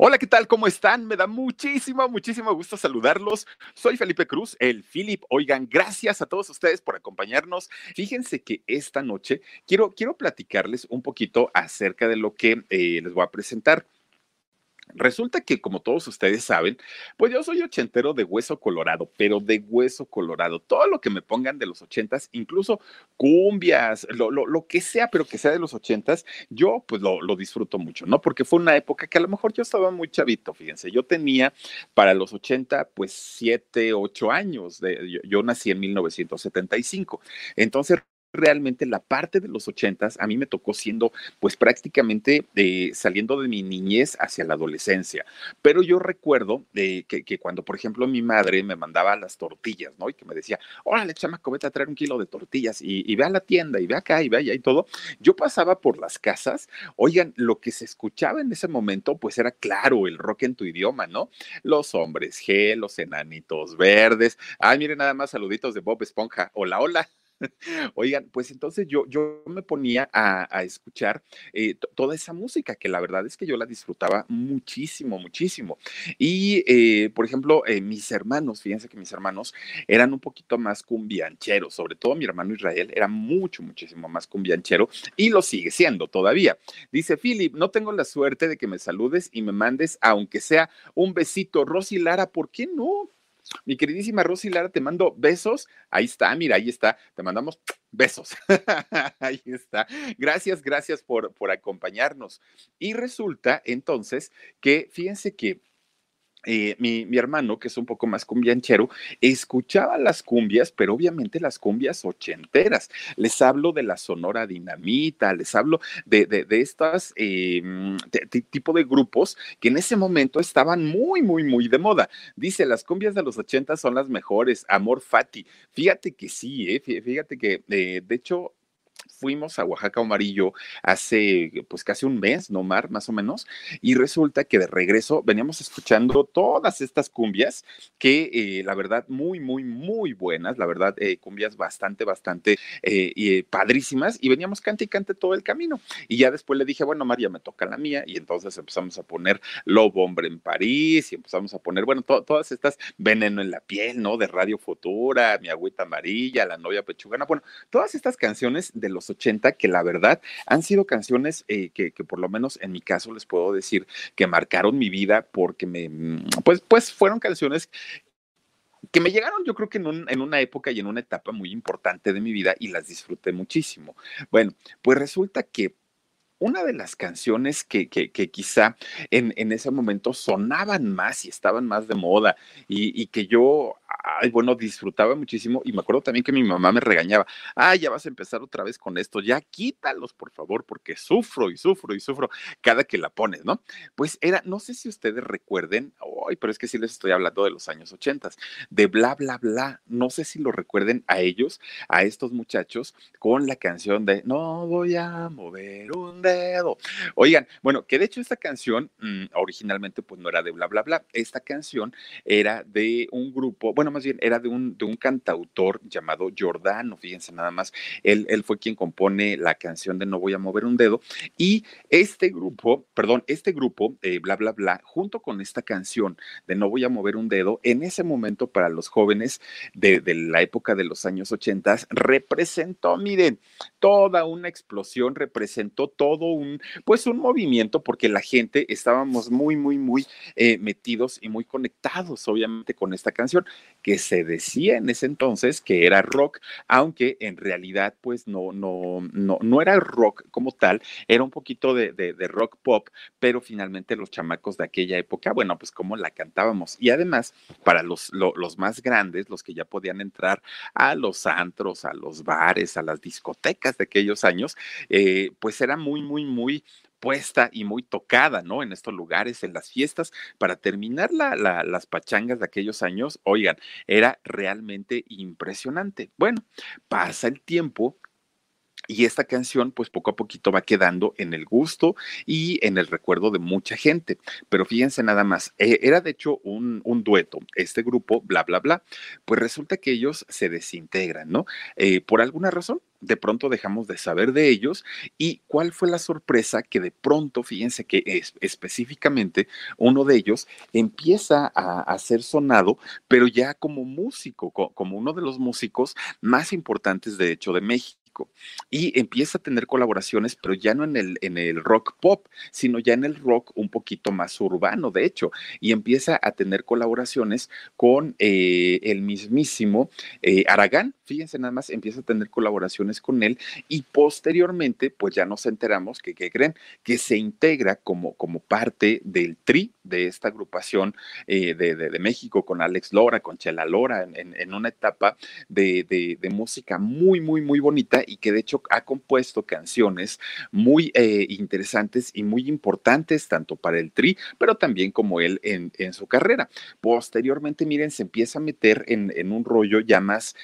Hola, ¿qué tal? ¿Cómo están? Me da muchísimo, muchísimo gusto saludarlos. Soy Felipe Cruz, el Philip. Oigan, gracias a todos ustedes por acompañarnos. Fíjense que esta noche quiero, quiero platicarles un poquito acerca de lo que eh, les voy a presentar. Resulta que, como todos ustedes saben, pues yo soy ochentero de hueso colorado, pero de hueso colorado. Todo lo que me pongan de los ochentas, incluso cumbias, lo, lo, lo que sea, pero que sea de los ochentas, yo pues lo, lo, disfruto mucho, ¿no? Porque fue una época que a lo mejor yo estaba muy chavito, fíjense, yo tenía para los ochenta, pues siete, ocho años, yo nací en 1975. Entonces, realmente la parte de los ochentas a mí me tocó siendo pues prácticamente eh, saliendo de mi niñez hacia la adolescencia. Pero yo recuerdo eh, que, que, cuando, por ejemplo, mi madre me mandaba las tortillas, ¿no? Y que me decía, órale, chamaco, vete a traer un kilo de tortillas y, ve a la tienda y ve acá y ve allá y todo. Yo pasaba por las casas, oigan, lo que se escuchaba en ese momento pues era claro el rock en tu idioma, ¿no? Los hombres G, los enanitos verdes. Ay, miren nada más saluditos de Bob Esponja. Hola, hola. Oigan, pues entonces yo, yo me ponía a, escuchar eh, toda esa música, que la verdad es que yo la disfrutaba muchísimo, muchísimo. Y, eh, por ejemplo, eh, mis hermanos, fíjense que mis hermanos eran un poquito más cumbiancheros, sobre todo mi hermano Israel era mucho, muchísimo más cumbianchero y lo sigue siendo todavía. Dice, Philip, no tengo la suerte de que me saludes y me mandes, aunque sea un besito. Rosy Lara, ¿por qué no? Mi queridísima Rosy Lara, te mando besos. Ahí está, mira, ahí está. Te mandamos besos. ahí está. Gracias, gracias por, por acompañarnos. Y resulta entonces que, fíjense que eh, mi, mi, hermano, que es un poco más cumbianchero, escuchaba las cumbias, pero obviamente las cumbias ochenteras. Les hablo de la Sonora Dinamita, les hablo de, de, de estas eh, de, de tipo de grupos que en ese momento estaban muy, muy, muy de moda. Dice, las cumbias de los ochentas son las mejores, Amor Fati. Fíjate que sí, eh, fíjate que eh, de hecho fuimos a Oaxaca Amarillo hace pues casi un mes, no mar, más o menos, y resulta que de regreso veníamos escuchando todas estas cumbias que eh, la verdad muy, muy, muy buenas, la verdad, eh, cumbias bastante, bastante eh, y, padrísimas, y veníamos cante y cante todo el camino. Y ya después le dije, bueno, María, me toca la mía, y entonces empezamos a poner Lobo Hombre en París, y empezamos a poner, bueno, to todas estas Veneno en la piel, ¿no? De Radio Futura, Mi Agüita Amarilla, La Novia Pechugana, bueno, todas estas canciones de los 80 que la verdad han sido canciones eh, que, por lo menos en mi caso les puedo decir que marcaron mi vida porque me, pues, pues fueron canciones que me llegaron yo creo que en, un, en, una época y en una etapa muy importante de mi vida y las disfruté muchísimo. Bueno, pues resulta que una de las canciones que, quizá en, ese momento sonaban más y estaban más de moda y que yo, ay, bueno, disfrutaba muchísimo y me acuerdo también que mi mamá me regañaba, ay, ya vas a empezar otra vez con esto, ya quítalos, por favor, porque sufro y sufro y sufro cada que la pones, ¿no? Pues era, no sé si ustedes recuerden, ay, pero es que sí les estoy hablando de los años ochentas, de bla, bla, bla, no sé si lo recuerden a ellos, a estos muchachos, con la canción de No voy a mover un dedo. Oigan, bueno, que de hecho esta canción mmm, originalmente pues no era de bla, bla, bla. Esta canción era de un grupo, bueno, más bien era de un, de un cantautor llamado Giordano, fíjense nada más. Él, él fue quien compone la canción de No voy a mover un dedo. Y este grupo, perdón, este grupo, eh, bla, bla, bla, junto con esta canción, de No voy a mover un dedo, en ese momento para los jóvenes de, la época de los años 80 representó, miren, toda una explosión, representó todo un, pues un movimiento porque la gente estábamos muy, muy, muy eh, metidos y muy conectados, obviamente, con esta canción que se decía en ese entonces que era rock, aunque en realidad, pues no, no, no, no era rock como tal, era un poquito de, de, rock pop, pero finalmente los chamacos de aquella época, bueno, pues como la cantábamos. Y además, para los, los, los más grandes, los que ya podían entrar a los antros, a los bares, a las discotecas de aquellos años, eh, pues era muy, muy, muy puesta y muy tocada, ¿no? En estos lugares, en las fiestas, para terminar la, la, las pachangas de aquellos años, oigan, era realmente impresionante. Bueno, pasa el tiempo y esta canción, pues poco a poquito va quedando en el gusto y en el recuerdo de mucha gente. Pero fíjense nada más, eh, era de hecho un, dueto, este grupo, bla, bla, bla. Pues resulta que ellos se desintegran, ¿no? Eh, por alguna razón, de pronto dejamos de saber de ellos y cuál fue la sorpresa que de pronto, fíjense que es, específicamente uno de ellos empieza a, a, ser sonado, pero ya como músico, como uno de los músicos más importantes de hecho de México y empieza a tener colaboraciones, pero ya no en el, en el rock pop, sino ya en el rock un poquito más urbano, de hecho, y empieza a tener colaboraciones con eh, el mismísimo eh, Aragán, fíjense nada más, empieza a tener colaboraciones con él y posteriormente, pues ya nos enteramos que, ¿qué creen? Que se integra como, como parte del tri de esta agrupación eh, de, de, México con Alex Lora, con Chela Lora, en, en una etapa de, de, música muy, muy, muy bonita y que de hecho ha compuesto canciones muy eh, interesantes y muy importantes, tanto para el Tri, pero también como él en, su carrera. Posteriormente, miren, se empieza a meter en, en un rollo ya más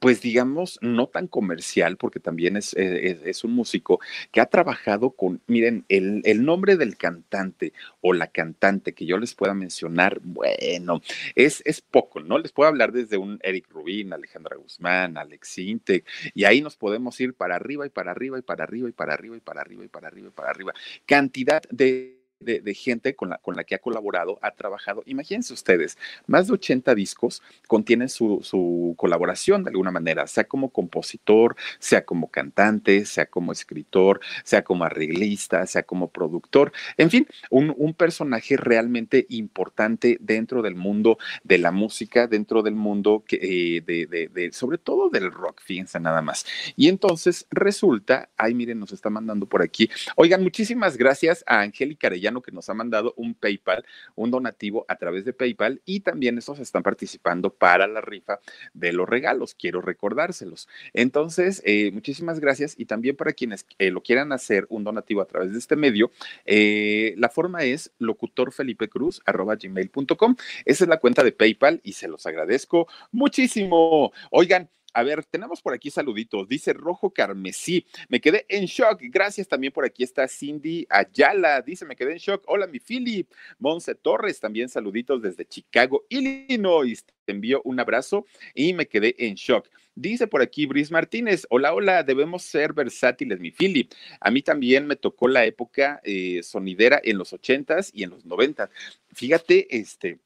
pues digamos, no tan comercial, porque también es, es, es, un músico que ha trabajado con, miren, el, el, nombre del cantante o la cantante que yo les pueda mencionar, bueno, es, es poco, ¿no? Les puedo hablar desde un Eric Rubin, Alejandra Guzmán, Alex Intec, y ahí nos podemos ir para arriba y para arriba y para arriba y para arriba y para arriba y para arriba y para arriba. Cantidad de de, gente con la, con la que ha colaborado, ha trabajado. Imagínense ustedes, más de 80 discos contienen su, su, colaboración de alguna manera, sea como compositor, sea como cantante, sea como escritor, sea como arreglista, sea como productor, en fin, un, un personaje realmente importante dentro del mundo de la música, dentro del mundo que, eh, de, de, sobre todo del rock, fíjense nada más. Y entonces resulta, ay, miren, nos está mandando por aquí. Oigan, muchísimas gracias a Angélica Arellano que nos ha mandado un PayPal, un donativo a través de PayPal y también estos están participando para la rifa de los regalos. Quiero recordárselos. Entonces, eh, muchísimas gracias y también para quienes eh, lo quieran hacer un donativo a través de este medio, eh, la forma es locutorfelipecruz.gmail.com. Esa es la cuenta de PayPal y se los agradezco muchísimo. Oigan, a ver, tenemos por aquí saluditos. Dice Rojo Carmesí. Me quedé en shock. Gracias también por aquí está Cindy Ayala. Dice, me quedé en shock. Hola, mi Philip. Monse Torres, también saluditos desde Chicago, Illinois. Te envío un abrazo y me quedé en shock. Dice por aquí Bris Martínez, hola, hola, debemos ser versátiles, mi Philip. A mí también me tocó la época eh, sonidera en los ochentas y en los noventas. Fíjate, este,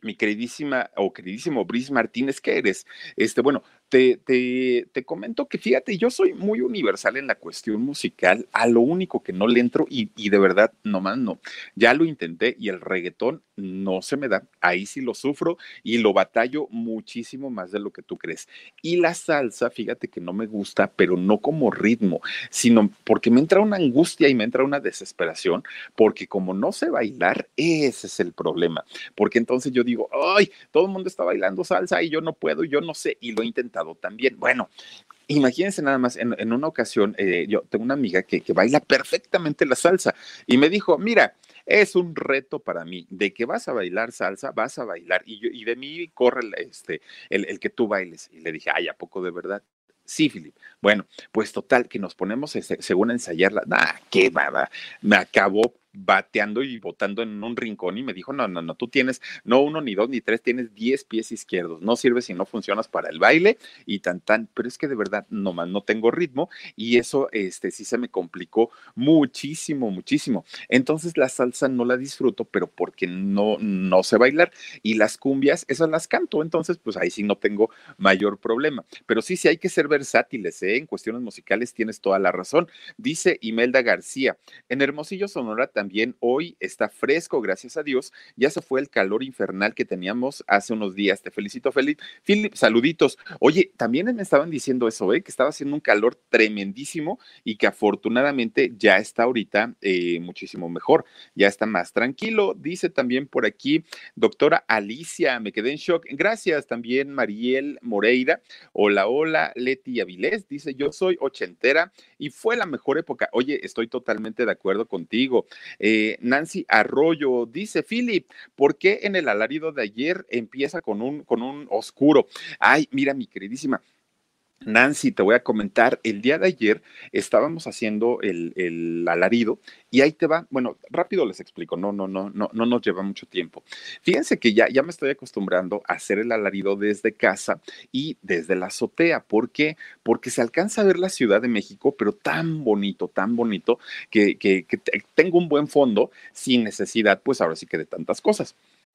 mi queridísima o queridísimo Bris Martínez, ¿qué eres? Este, bueno, te, te, te, comento que fíjate, yo soy muy universal en la cuestión musical, a lo único que no le entro y, y de verdad, nomás no. Ya lo intenté y el reggaetón no se me da, ahí sí lo sufro y lo batallo muchísimo más de lo que tú crees. Y la salsa, fíjate que no me gusta, pero no como ritmo, sino porque me entra una angustia y me entra una desesperación, porque como no sé bailar, ese es el problema, porque entonces yo digo, ay, todo el mundo está bailando salsa y yo no puedo, yo no sé, y lo he también. Bueno, Imagínense nada más, en, una ocasión, eh, yo tengo una amiga que, que, baila perfectamente la salsa y me dijo, mira, es un reto para mí, de que vas a bailar salsa, vas a bailar y, yo, y de mí corre este, el, el, que tú bailes. Y le dije, ay, ¿a poco de verdad? Sí, Philip. Bueno, pues total, que nos ponemos ese, según ensayarla, nah, qué baba, me acabó bateando y botando en un rincón y me dijo, no, no, no, tú tienes no uno, ni dos, ni tres, tienes diez pies izquierdos, no sirve si no funcionas para el baile y tan, tan, pero es que de verdad no, no tengo ritmo y eso este, sí se me complicó muchísimo, muchísimo. Entonces la salsa no la disfruto, pero porque no, no sé bailar y las cumbias, esas las canto, entonces pues ahí sí no tengo mayor problema. Pero sí, sí hay que ser versátiles, ¿eh? en cuestiones musicales tienes toda la razón. Dice Imelda García, en Hermosillo, Sonora también hoy está fresco, gracias a Dios, ya se fue el calor infernal que teníamos hace unos días. Te felicito, Felipe. Philip, saluditos. Oye, también me estaban diciendo eso, ¿eh? que estaba haciendo un calor tremendísimo y que afortunadamente ya está ahorita eh, muchísimo mejor, ya está más tranquilo. Dice también por aquí, doctora Alicia, me quedé en shock. Gracias también, Mariel Moreira. Hola, hola, Leti Avilés. Dice, yo soy ochentera y fue la mejor época. Oye, estoy totalmente de acuerdo contigo. Eh, Nancy Arroyo dice, Philip, ¿por qué en el alarido de ayer empieza con un, con un oscuro? Ay, mira, mi queridísima. Nancy, te voy a comentar, el día de ayer estábamos haciendo el, el, alarido y ahí te va, bueno, rápido les explico, no, no, no, no, no nos lleva mucho tiempo. Fíjense que ya, ya me estoy acostumbrando a hacer el alarido desde casa y desde la azotea. ¿Por qué? Porque se alcanza a ver la Ciudad de México, pero tan bonito, tan bonito, que, que, que tengo un buen fondo sin necesidad, pues ahora sí que de tantas cosas.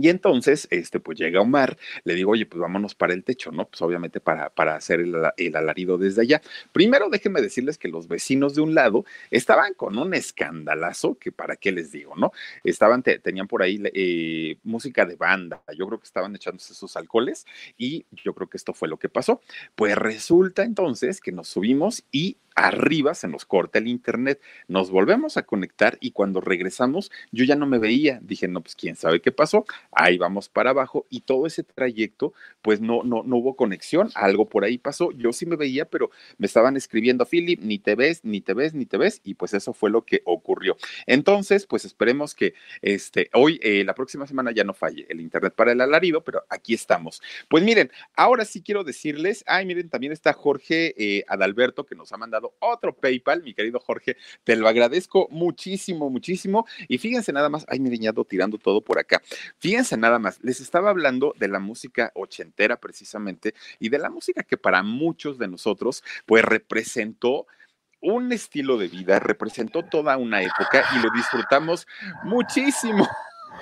Y entonces, este, pues llega Omar, le digo, oye, pues vámonos para el techo, ¿no? Pues obviamente para, para hacer el, alarido desde allá. Primero, déjenme decirles que los vecinos de un lado estaban con un escandalazo, que para qué les digo, ¿no? Estaban, te, tenían por ahí eh, música de banda, yo creo que estaban echándose sus alcoholes y yo creo que esto fue lo que pasó. Pues resulta entonces que nos subimos y arriba se nos corta el internet, nos volvemos a conectar y cuando regresamos yo ya no me veía, dije, no, pues quién sabe qué pasó, ahí vamos para abajo y todo ese trayecto, pues no, no, no hubo conexión, algo por ahí pasó, yo sí me veía, pero me estaban escribiendo, Philip, ni te ves, ni te ves, ni te ves, y pues eso fue lo que ocurrió. Entonces, pues esperemos que este, hoy, eh, la próxima semana ya no falle el internet para el alarido, pero aquí estamos. Pues miren, ahora sí quiero decirles, ay, miren, también está Jorge eh, Adalberto que nos ha mandado otro PayPal, mi querido Jorge, te lo agradezco muchísimo, muchísimo. Y fíjense nada más, ay, mi niñado tirando todo por acá. Fíjense nada más, les estaba hablando de la música ochentera precisamente y de la música que para muchos de nosotros, pues representó un estilo de vida, representó toda una época y lo disfrutamos muchísimo.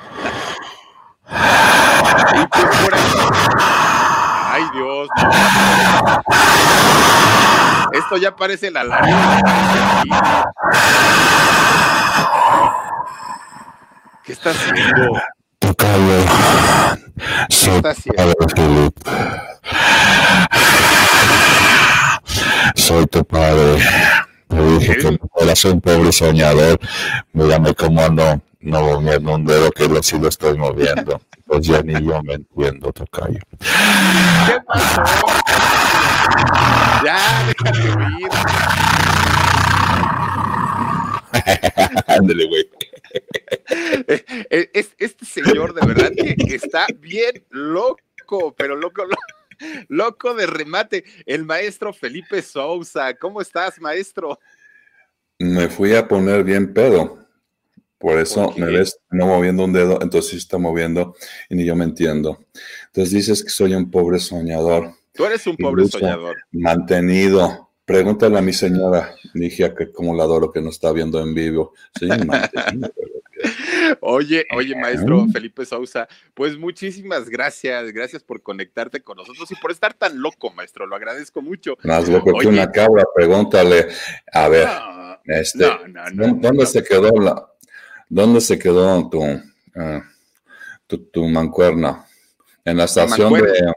y pues por Ay, Dios, no. Esto ya parece la larga. ¿Qué está haciendo? Tocayo. ¿Qué está haciendo? Soy tu padre. Me dije que eras un pobre soñador. Mírame cómo no, no moviendo un dedo que lo sí lo estoy moviendo. Pues ya ni yo me entiendo, Tocayo. ¿Qué pasó? Ya, déjate oír. Ándale, güey. Este señor de verdad que está bien loco, pero loco, loco loco de remate, el maestro Felipe Sousa. ¿Cómo estás, maestro? Me fui a poner bien pedo. Por eso me ves no moviendo un dedo, entonces sí está moviendo y ni yo me entiendo. Entonces dices que soy un pobre soñador. Tú eres un pobre soñador. Mantenido. Pregúntale a mi señora, mi hija, que como la adoro, que no está viendo en vivo. Soy un mantenido. Oye, oye, maestro Felipe Sousa, pues muchísimas gracias, gracias por conectarte con nosotros y por estar tan loco, maestro, lo agradezco mucho. Más loco que una cabra, pregúntale, a ver, no, este, no, no, ¿dónde se quedó la, dónde se quedó tu, uh, tu, tu, mancuerna? En la estación de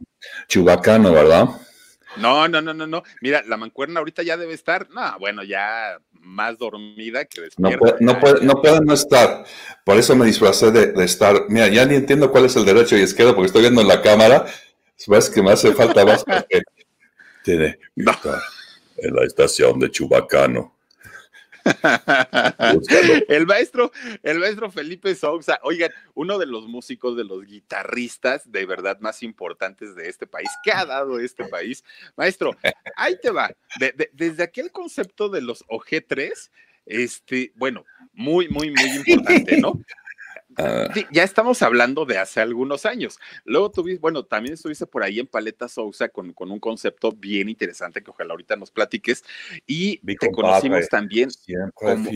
Chubacano, ¿verdad? No, no, no, no, no. Mira, la mancuerna ahorita ya debe estar, no, bueno, ya más dormida que despierta. No puede no, puede, no, estar. Por eso me disfrazé de, estar. Mira, ya ni entiendo cuál es el derecho y izquierdo porque estoy viendo en la cámara. Ves que me hace falta más porque tiene en la estación de Chubacano. el maestro, el maestro Felipe Sousa, oigan, uno de los músicos, de los guitarristas de verdad más importantes de este país, ¿qué ha dado este país? Maestro, ahí te va. desde aquel concepto de los OG3, este, bueno, muy, muy, muy importante, ¿no? Ah. ya estamos hablando de hace algunos años. Luego tuviste, bueno, también estuviste por ahí en Paleta Sousa con, con un concepto bien interesante que ojalá ahorita nos platiques. Y te conocimos también como,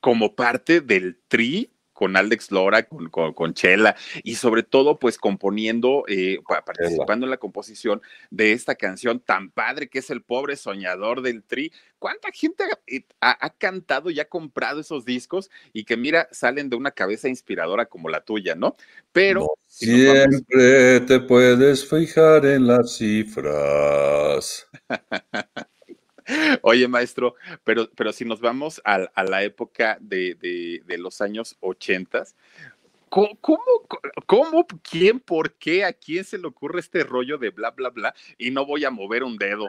como parte del tri con Alex Lora, con, con, Chela y sobre todo pues componiendo, eh, participando en la composición de esta canción tan padre que es El pobre soñador del Tri. ¿Cuánta gente ha, eh, cantado y ha comprado esos discos y que mira, salen de una cabeza inspiradora como la tuya, ¿no? Pero... siempre te puedes fijar en las cifras. Oye, maestro, pero, pero si nos vamos a, la época de, los años ochentas, ¿Cómo, ¿Cómo, quién, por qué, a quién se le ocurre este rollo de bla, bla, bla? Y no voy a mover un dedo.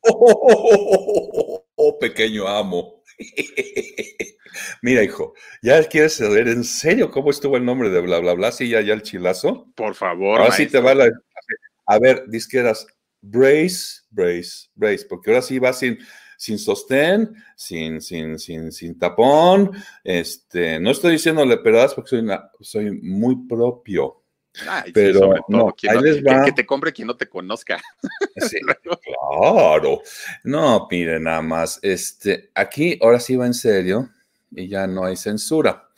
Oh, pequeño amo. Mira, hijo, ¿ya quieres saber en serio cómo estuvo el nombre de bla, bla, bla? Sí, ya, ya el chilazo. Por favor. Ahora sí te va la. A ver, disqueras, brace, brace, brace, porque ahora sí va sin, sin sostén, sin, sin, sin, sin tapón. Este, no estoy diciéndole pedadas porque soy, soy muy propio. pero no, que, te compre quien no te conozca. Sí, claro. No, mire, nada más. Este, aquí ahora sí va en serio y ya no hay censura.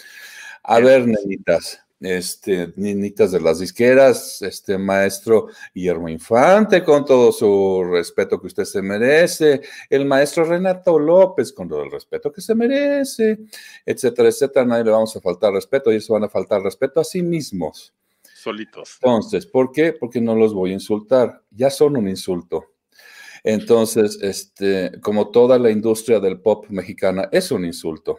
A ver, nenitas, este, niñitas de las disqueras, este maestro Guillermo Infante, con todo su respeto que usted se merece, el maestro Renato López, con todo el respeto que se merece, etcétera, etcétera. Nadie le vamos a faltar respeto, ellos van a faltar respeto a sí mismos. Solitos. Entonces, ¿por qué? Porque no los voy a insultar, ya son un insulto. Entonces, este, como toda la industria del pop mexicana es un insulto.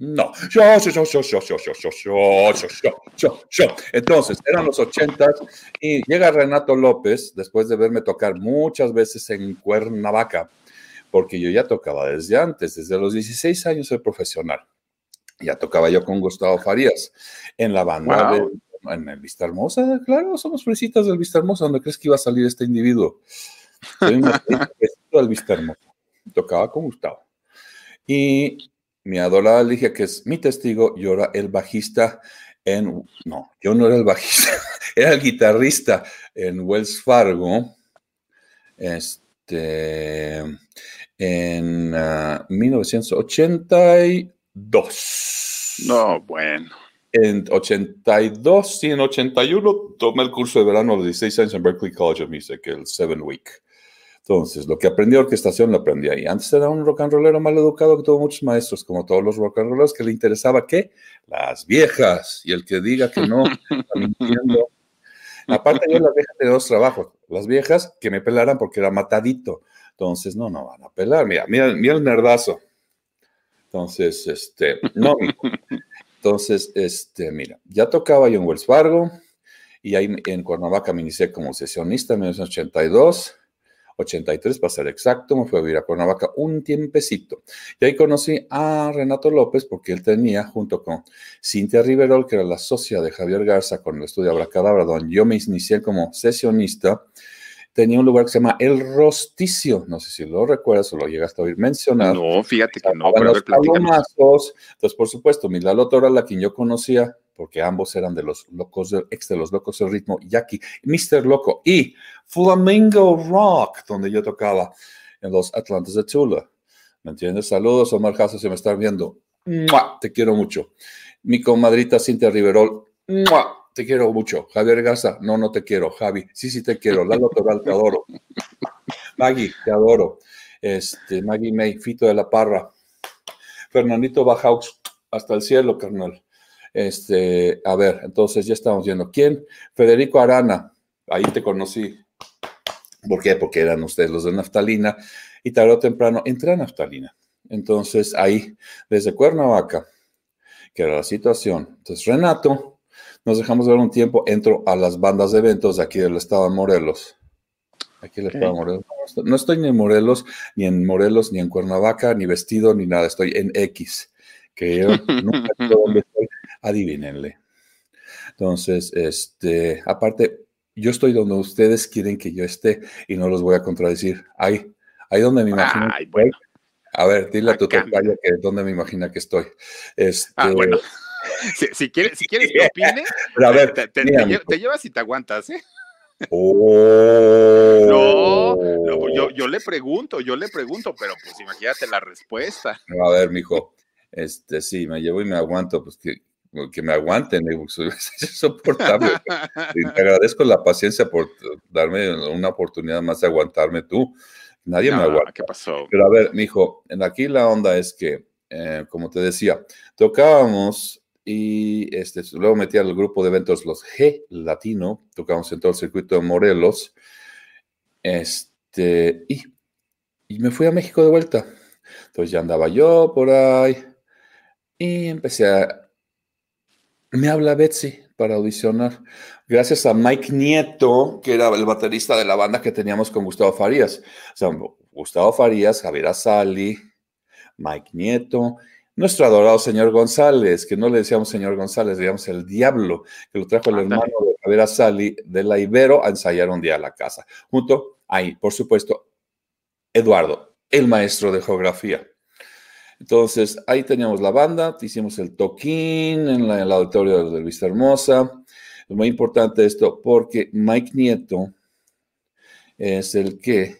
no. Yo, yo, yo, yo, yo, yo, yo, yo, yo, yo, yo, yo. Entonces, eran los ochentas y llega Renato López, después de verme tocar muchas veces en Cuernavaca, porque yo ya tocaba desde antes, desde los 16 años soy profesional. Ya tocaba yo con Gustavo Farías en la banda de, en el Vista Hermosa, claro, somos fresitas del Vista Hermosa, ¿dónde crees que iba a salir este individuo? Soy un del Vista Hermosa. Tocaba con Gustavo. Y mi adorada Ligia, que es mi testigo, y ahora el bajista en, no, yo no era el bajista, era el guitarrista en Wells Fargo, este, en 1982. Ah, no, bueno. En 82, sí, en 81 tomé el curso de verano los 16 años en Berkeley College of Music, el Seven Week. Entonces, lo que aprendí a orquestación lo aprendí ahí. Antes era un rock and rollero mal educado que tuvo muchos maestros, como todos los rock and rollers, que le interesaba ¿qué? Las viejas. Y el que diga que no, está mintiendo. Aparte, yo las viejas tenía dos trabajos. Las viejas que me pelaran porque era matadito. Entonces, no, no van a pelar. Mira, mira, mira el nerdazo. Entonces, este, no. Entonces, este, mira, ya tocaba yo en Wells Fargo y ahí en Cuernavaca me inicié como sesionista en 1982 83 para ser exacto, me fui a vivir a Cuernavaca un tiempecito. Y ahí conocí a Renato López porque él tenía, junto con Cintia Riverol, que era la socia de Javier Garza con el estudio Abracadabra, donde yo me inicié como sesionista, tenía un lugar que se llama El Rosticio. No sé si lo recuerdas o lo llegaste a oír mencionar. No, fíjate que no. Pero los Entonces, por supuesto, Milalo la quien yo conocía, porque ambos eran de los locos, ex de los locos del ritmo, Jackie, Mr. Loco y Flamingo Rock, donde yo tocaba en los Atlantes de Tula. ¿Me entiendes? Saludos, Omar Jasso, si me están viendo. Te quiero mucho. Mi comadrita Cintia Riverol. te quiero mucho. Javier Garza, no, no te quiero. Javi, sí, sí te quiero. Lalo Toral, te adoro. Maggie, te adoro. Este, Maggie May, Fito de la Parra. Fernandito Bajaux, hasta el cielo, carnal. Este, a ver, entonces ya estamos viendo. ¿Quién? Federico Arana, ahí te conocí. ¿Por qué? Porque eran ustedes los de Naftalina y tarde o temprano entré a Naftalina. Entonces ahí, desde Cuernavaca, que era la situación. Entonces Renato, nos dejamos ver un tiempo, entro a las bandas de eventos de aquí del estado de Morelos. Aquí de Morelos. No estoy ni en Morelos, ni en Morelos, ni en Cuernavaca, ni vestido, ni nada. Estoy en X, que yo nunca sé dónde estoy. Adivínenle. Entonces, este, aparte, yo estoy donde ustedes quieren que yo esté y no los voy a contradecir. Ahí, ahí donde me imagino. A ver, dile a tu tocayo que donde me imagina que estoy. Este, ah, bueno. Si, quieres, si quieres que opine, a ver, te, llevas y te aguantas, ¿eh? Oh. No, yo, yo, le pregunto, yo le pregunto, pero pues imagínate la respuesta. A ver, mijo, este sí, me llevo y me aguanto, pues que, que me aguanten, es soportable. Te agradezco la paciencia por darme una oportunidad más de aguantarme tú. Nadie me aguanta. ¿Qué pasó? Pero a ver, mijo, aquí la onda es que, eh, como te decía, tocábamos y este, luego metí al grupo de eventos los G Latino, tocábamos en todo el circuito de Morelos, este, y, y me fui a México de vuelta. Entonces ya andaba yo por ahí y empecé a me habla Betsy para audicionar. Gracias a Mike Nieto, que era el baterista de la banda que teníamos con Gustavo Farías. O sea, Gustavo Farías, Javier Azali, Mike Nieto, nuestro adorado señor González, que no le decíamos señor González, decíamos el diablo, que lo trajo el hermano de Javier Azali de la Ibero a ensayar un día a la casa. Junto ahí, por supuesto, Eduardo, el maestro de geografía. Entonces, ahí teníamos la banda, hicimos el toquín en, la, el auditorio de Vista Hermosa. Es muy importante esto porque Mike Nieto es el que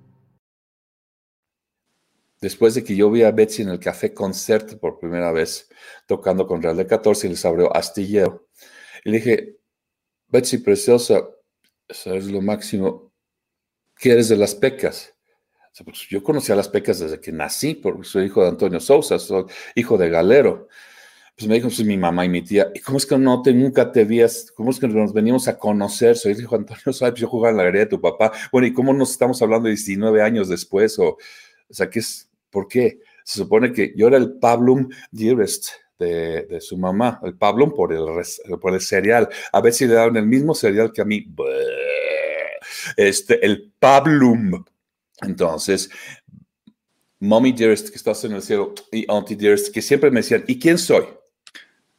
después de que yo vi a Betsy en el Café Concert por primera vez, tocando con Real de 14 y les abrió Astillero, y le dije, Betsy, preciosa, eso es lo máximo, ¿qué eres de las pecas? pues yo conocí a las pecas desde que nací, porque soy hijo de Antonio Sousa, soy hijo de Galero. Pues me dijo, pues mi mamá y mi tía, ¿y cómo es que no te, nunca te vías? ¿Cómo es que nos venimos a conocer? Soy hijo de Antonio Sousa, yo jugaba en la galería de tu papá. Bueno, ¿y cómo nos estamos hablando 19 años después? O, o sea, que es, ¿Por qué? Se supone que yo era el Pablum dearest de, su mamá, el Pablum por el, cereal. A ver si le daban el mismo cereal que a mí. Este, el Pablum. Entonces, Mommy Dearest, que estás en el cielo, y Auntie Dearest, que siempre me decían, ¿y quién soy?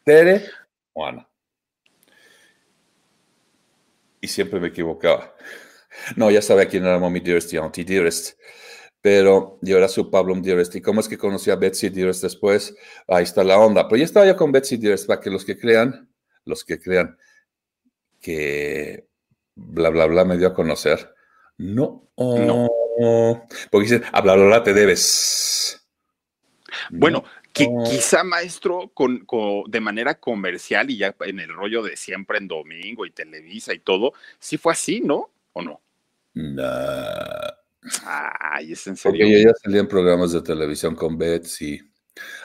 Tere Juana. Y siempre me equivocaba. No, ya sabía quién era Mommy Dearest y Auntie Dearest pero yo era su Pablo Dearest. ¿Y cómo es que conocí a Betsy Dearest después? Ahí está la onda. Pero ya estaba yo con Betsy Dearest para que los que crean, los que crean que bla, bla, bla me dio a conocer. No. no. Porque dicen, a bla, bla, bla te debes. Bueno, quizá maestro con, de manera comercial y ya en el rollo de siempre en domingo y Televisa y todo, sí fue así, ¿no? ¿O no? No. Ay, es en serio. Porque yo ya salía en programas de televisión con Betsy.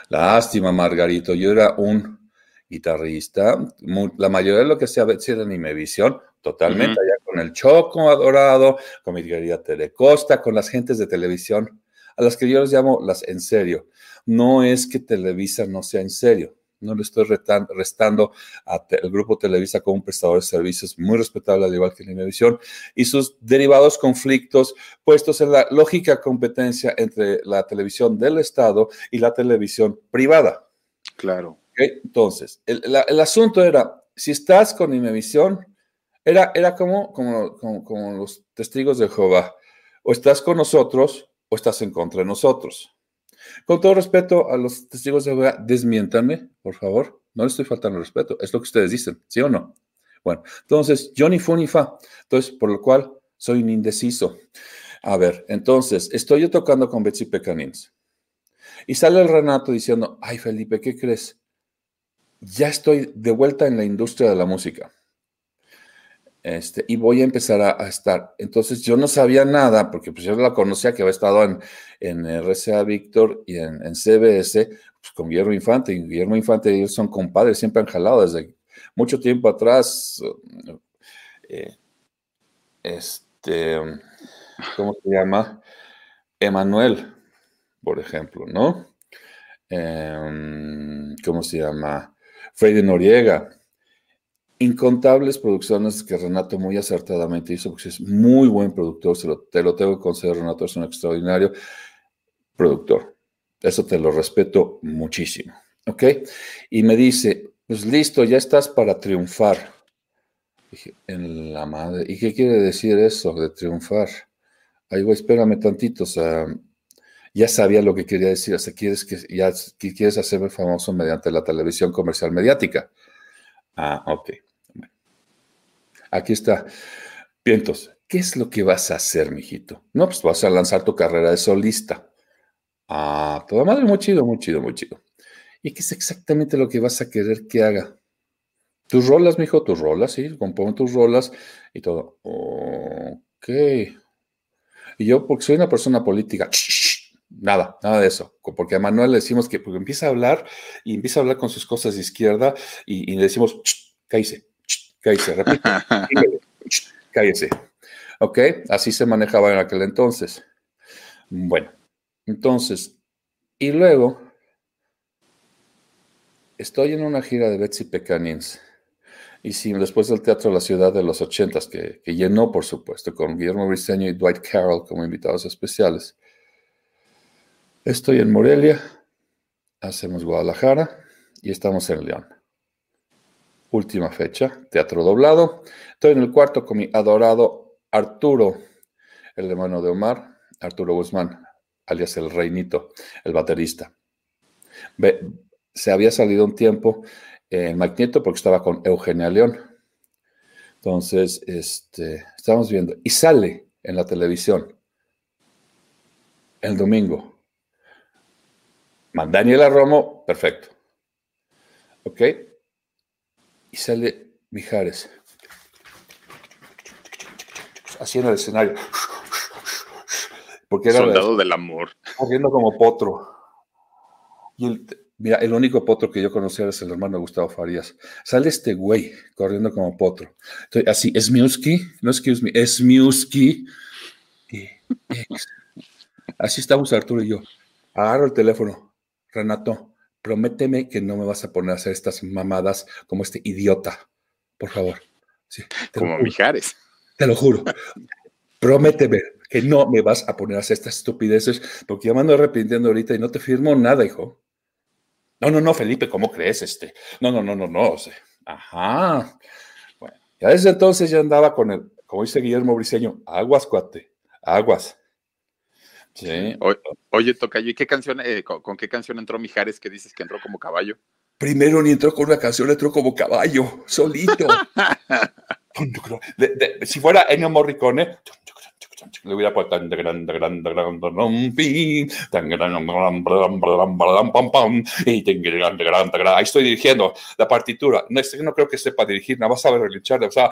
Lástima, Margarito. Yo era un guitarrista. la mayoría de lo que hacía Betsy era Animevisión, totalmente allá con el Choco adorado, con mi querida Telecosta, con las gentes de televisión, a las que yo les llamo las en serio. No es que Televisa no sea en serio no le estoy restando al Grupo Televisa como un prestador de servicios muy respetable, al igual que Univisión, y sus derivados conflictos puestos en la lógica competencia entre la televisión del Estado y la televisión privada. Claro. Entonces, el, asunto era, si estás con Imevisión, era, era como, como, como, los testigos de Jehová. O estás con nosotros o estás en contra de nosotros. Con todo respeto a los testigos de Jehová, desmiéntanme, por favor. No les estoy faltando respeto. Es lo que ustedes dicen, ¿sí o no? Bueno, entonces, ni fa. Entonces, por lo cual, soy un indeciso. A ver, entonces, estoy yo tocando con Betsy Pecanins. Y sale el Renato diciendo, ay Felipe, ¿qué crees? Ya estoy de vuelta en la industria de la música. Este, y voy a empezar a, estar. Entonces yo no sabía nada, porque pues yo la conocía que había estado en, en RCA Víctor y en, CBS, pues, con Guillermo Infante. Y Guillermo Infante y ellos son compadres, siempre han jalado desde mucho tiempo atrás. Eh, este, ¿cómo se llama? Emanuel, por ejemplo, ¿no? Em, ¿Cómo se llama? Freddy Noriega. Incontables producciones que Renato muy acertadamente hizo, porque es muy buen productor, se lo, te lo tengo que conceder, Renato es un extraordinario productor. Eso te lo respeto muchísimo, ¿ok? Y me dice, pues listo, ya estás para triunfar. Dije, en la madre, ¿y qué quiere decir eso de triunfar? Ay, güey, espérame tantito, o sea, ya sabía lo que quería decir, o sea, quieres que ya quieres hacerme famoso mediante la televisión comercial mediática. Ah, ok. Aquí está. Bien, entonces, ¿qué es lo que vas a hacer, mijito? No, pues vas a lanzar tu carrera de solista. Ah, toda madre, muy chido, muy chido, muy chido. ¿Y qué es exactamente lo que vas a querer que haga? Tus rolas, mijo, tus rolas, sí, compón tus rolas y todo. Ok. Y yo, porque soy una persona política, Nada, nada de eso. Porque a Manuel le decimos que empieza a hablar y empieza a hablar con sus cosas de izquierda y, le decimos, cállese, cállese, repite, cállese. ¿Ok? Así se manejaba en aquel entonces. Bueno, entonces, y luego estoy en una gira de Betsy Pecanins. Y sí, después del Teatro de la Ciudad de los Ochentas, que, que llenó, por supuesto, con Guillermo Briceño y Dwight Carroll como invitados especiales. Estoy en Morelia, hacemos Guadalajara y estamos en León. Última fecha, teatro doblado. Estoy en el cuarto con mi adorado Arturo, el hermano de Omar, Arturo Guzmán, alias el Reinito, el baterista. se había salido un tiempo en Magneto porque estaba con Eugenia León. Entonces, este, estamos viendo. Y sale en la televisión el domingo Daniela Romo, perfecto. ¿Ok? Y sale Mijares. Haciendo el escenario. Porque era Soldado del amor. Corriendo como potro. Y el, mira, el único potro que yo conocía es el hermano Gustavo Farías. Sale este güey corriendo como potro. Entonces, así, es no excuse me, es. Así estamos Arturo y yo. Agarro el teléfono. Renato, prométeme que no me vas a poner a hacer estas mamadas como este idiota, por favor. como Mijares. Te lo juro. prométeme que no me vas a poner a hacer estas estupideces, porque ya me ando arrepintiendo ahorita y no te firmo nada, hijo. No, no, no, Felipe, ¿cómo crees? Este? No, no, no, no, no. ajá. Bueno, ya desde entonces ya andaba con el, como dice Guillermo Briseño, aguas, cuate, aguas. Sí. oye, Tocayo, ¿y qué canción, eh, con, qué canción entró Mijares que dices que entró como caballo? Primero ni entró con una canción, entró como caballo, solito. si fuera Ennio Morricone, le hubiera puesto tan grande, grande, grande, tan grande, Ahí estoy dirigiendo la partitura. No, no creo que sepa dirigir, nada más sabe relinchar, o sea.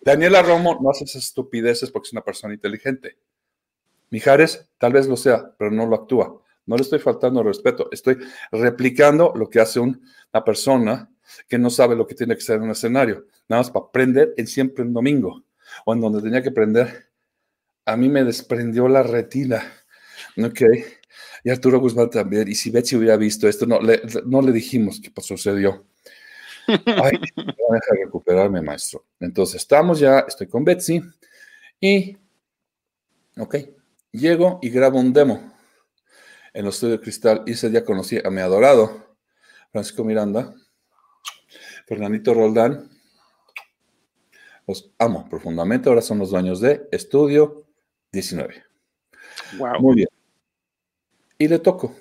Daniela Romo no hace esas estupideces porque es una persona inteligente. Mijares tal vez lo sea, pero no lo actúa. No le estoy faltando respeto, estoy replicando lo que hace una persona que no sabe lo que tiene que ser en un escenario, nada más para aprender en siempre un domingo, o en donde tenía que aprender. A mí me desprendió la retina, ¿ok? Y Arturo Guzmán también, y si Betsy hubiera visto esto, no le, no le dijimos qué sucedió. Ay, deja recuperarme, maestro. Entonces, estamos ya, estoy con Betsy y, ok, llego y grabo un demo en los estudios Cristal y ese día conocí a mi adorado Francisco Miranda, Fernandito Roldán. Los amo profundamente. Ahora son los dueños de Estudio 19. Wow. Muy bien. Y le toco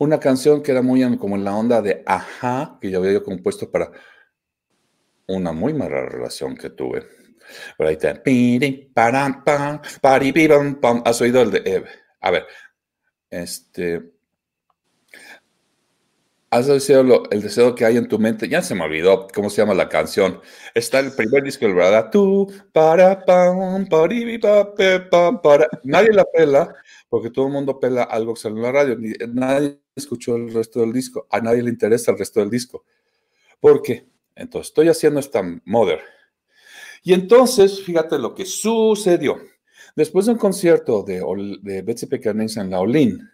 una canción que era muy como en la onda de Ajá, que yo había compuesto para una muy mala relación que tuve. Pero ahí está. ¿Has oído el de... Eh, a ver, este... Has deseado el deseo que hay en tu mente. Ya se me olvidó cómo se llama la canción. Está el primer disco, ¿verdad? Tú, para, pam, para, para. Nadie la pela, porque todo el mundo pela algo que sale en la radio. Nadie escuchó el resto del disco. A nadie le interesa el resto del disco. ¿Por qué? Entonces, estoy haciendo esta mother. Y entonces, fíjate lo que sucedió. Después de un concierto de, de Betsy Pecanense en La Olin,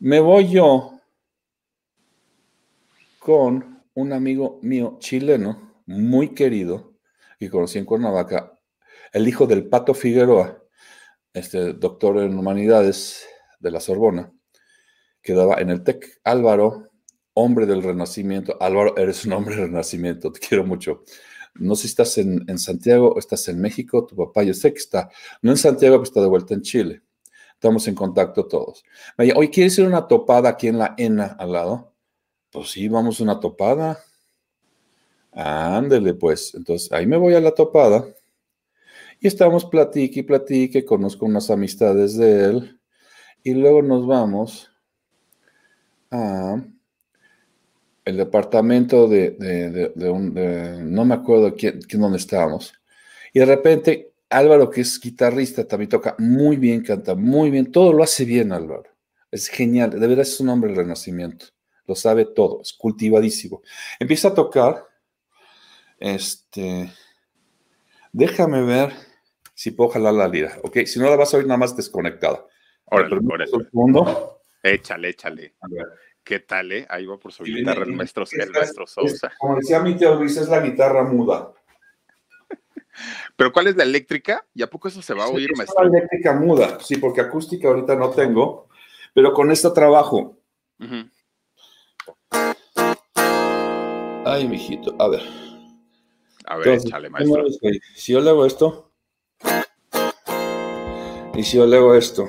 me voy yo con un amigo mío chileno, muy querido, que conocí en Cuernavaca, el hijo del Pato Figueroa, este doctor en humanidades de la Sorbona, que daba en el TEC. Álvaro, hombre del Renacimiento. Álvaro, eres un hombre del Renacimiento, te quiero mucho. No sé si estás en, Santiago o estás en México, tu papá yo sé que está, no en Santiago, pero está de vuelta en Chile. Estamos en contacto todos. Hoy ¿quieres ir a una topada aquí en la ENA al lado? Pues sí, vamos a una topada. Ándele, pues. Entonces, ahí me voy a la topada. Y estamos platique y platique, conozco unas amistades de él. Y luego nos vamos a el departamento de, un, no me acuerdo quién, quién, dónde estábamos. Y de repente, Álvaro, que es guitarrista, también toca muy bien, canta muy bien, todo lo hace bien, Álvaro. Es genial, de verdad es un hombre del renacimiento lo sabe todo, es cultivadísimo. Empieza a tocar, este, déjame ver si puedo jalar la lira, ¿ok? Si no la vas a oír nada más desconectada. Órale, por eso. Segundo. Échale, échale. ¿Qué tal, eh? Ahí va por su guitarra el maestro, el maestro Sousa. como decía mi tío Luis, es la guitarra muda. ¿Pero cuál es la eléctrica? ¿Y a poco eso se va a oír, maestro? Es la eléctrica muda, sí, porque acústica ahorita no tengo, pero con esta trabajo. Ay, mijito, a ver. A ver, échale, maestro. Si yo le hago esto. Y si yo le hago esto.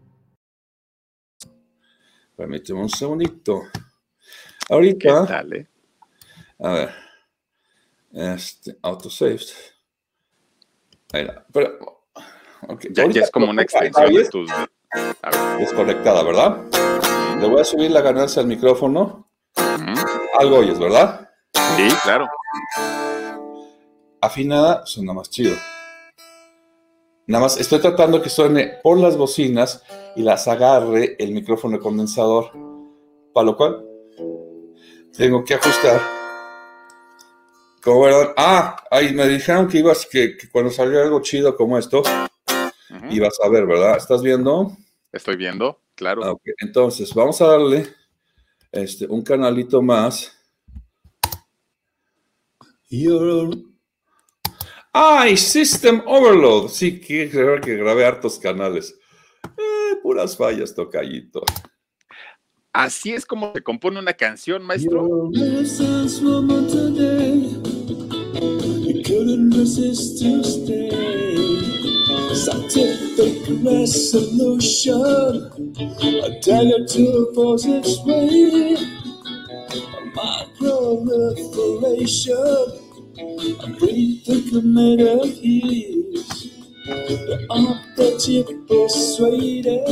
Permíteme un segundito. Ahorita. Dale. A ver. Este, autosaved. Ahí Pero. Okay. Ya, ya, es como una extensión de tus. Desconectada, ¿verdad? Le voy a subir la ganancia al micrófono. Algo oyes, ¿verdad? Sí, claro. Afinada suena más chido. Nada más estoy tratando que suene por las bocinas y las agarre el micrófono condensador, para lo cual tengo que ajustar. Como verán, ah, ahí me dijeron que ibas, que, cuando saliera algo chido como esto, ibas a ver, ¿verdad? ¿Estás viendo? Estoy viendo, claro. Ah, Entonces, vamos a darle este, un canalito más. ¡Ay, System Overload! Sí, que, que grabé hartos canales. Eh, puras fallas, tocallito. Así es como se compone una canción, maestro. Scientific resolution, a dagger to oppose its way, a micro proliferation. I breathe the made of years. The art that you persuaded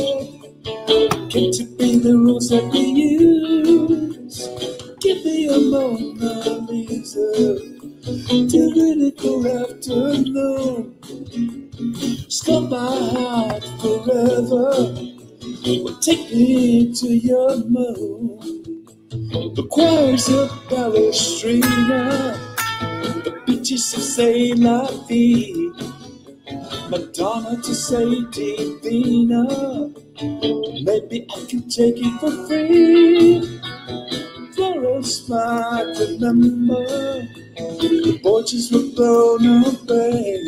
Can't you be the rules that we use? Give me a Mona Lisa Tyrannical afternoon Stop my heart forever Take me to your moon The choirs of Palestrina, the beaches of Say La Vie, Madonna to say Divina. Maybe I can take it for free. Florence might remember the porches were blown away.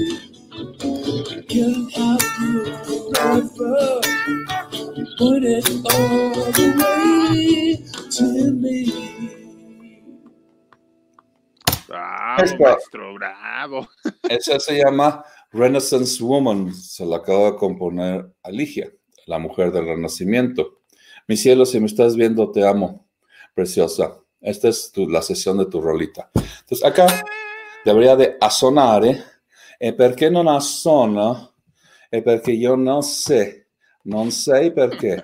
Can't have you forever. You put it all the way to me. Bravo, Esta- maestro, bravo. Esa se llama Renaissance Woman. Se la acaba de componer Alicia, la mujer del Renacimiento. Mi cielo, si me estás viendo, te amo, preciosa. Esta es tu- la sesión de tu rolita. Entonces, acá debería de assonare. E perché non assona? E perché io non sé. Non sei perché.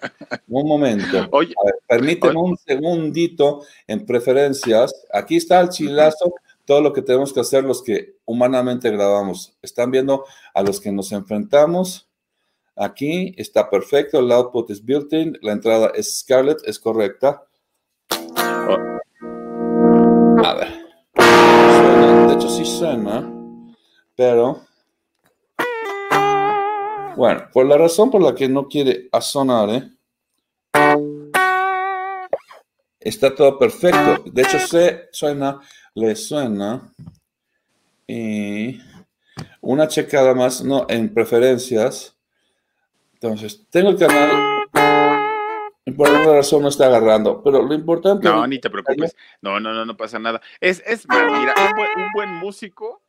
Un momento. Oye, ver, permíteme un segundito en preferencias. Aquí está el chilazo, todo lo que tenemos que hacer los que humanamente grabamos. Están viendo a los que nos enfrentamos. Aquí está perfecto, el output es built-in, la entrada es Scarlett, es correcta. A ver. Suena, de hecho sí suena, pero... Bueno, por la razón por la que no quiere sonar, ¿eh? Está todo perfecto. De hecho, se suena, le suena. Y una checada más, no, en preferencias. Entonces, tengo el canal. Por alguna razón no está agarrando. Pero lo importante. no, ni te preocupes. No, no, no, no pasa nada. Es, es mira, un buen, un buen músico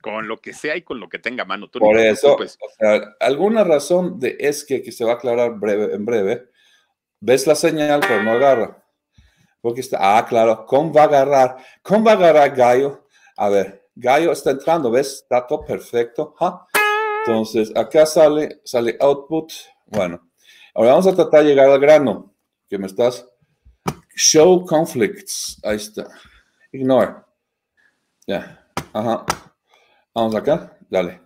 con lo que sea y con lo que tenga mano. Tú Por eso, o sea, alguna razón de es que, que se va a aclarar breve, en breve. Ves la señal, pero no agarra. Porque está, ah, claro, ¿cómo va a agarrar? ¿Cómo va a agarrar Gallo? A ver, Gallo está entrando, ¿ves? Está todo perfecto. Entonces, acá sale, sale output. Bueno, ahora vamos a tratar de llegar al grano, que me estás. Show conflicts. Ahí está. Ignore. Ya. Ajá. Vamos acá. Dale.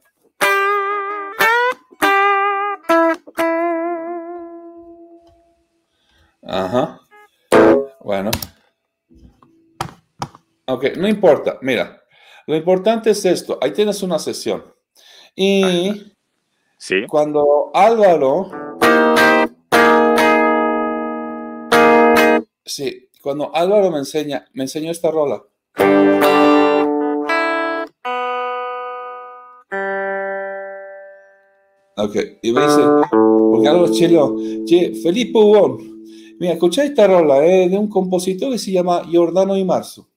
Ajá. Bueno. Ok, no importa. Mira, lo importante es esto. Ahí tienes una sesión. Y Sí. cuando Álvaro... Sí, cuando Álvaro me enseña, me enseñó esta rola. Ok, y me dice, porque algo chilo, che, Felipe Hugon, mira, escucha esta rola, eh, de un compositor que se llama Giordano y Marzo.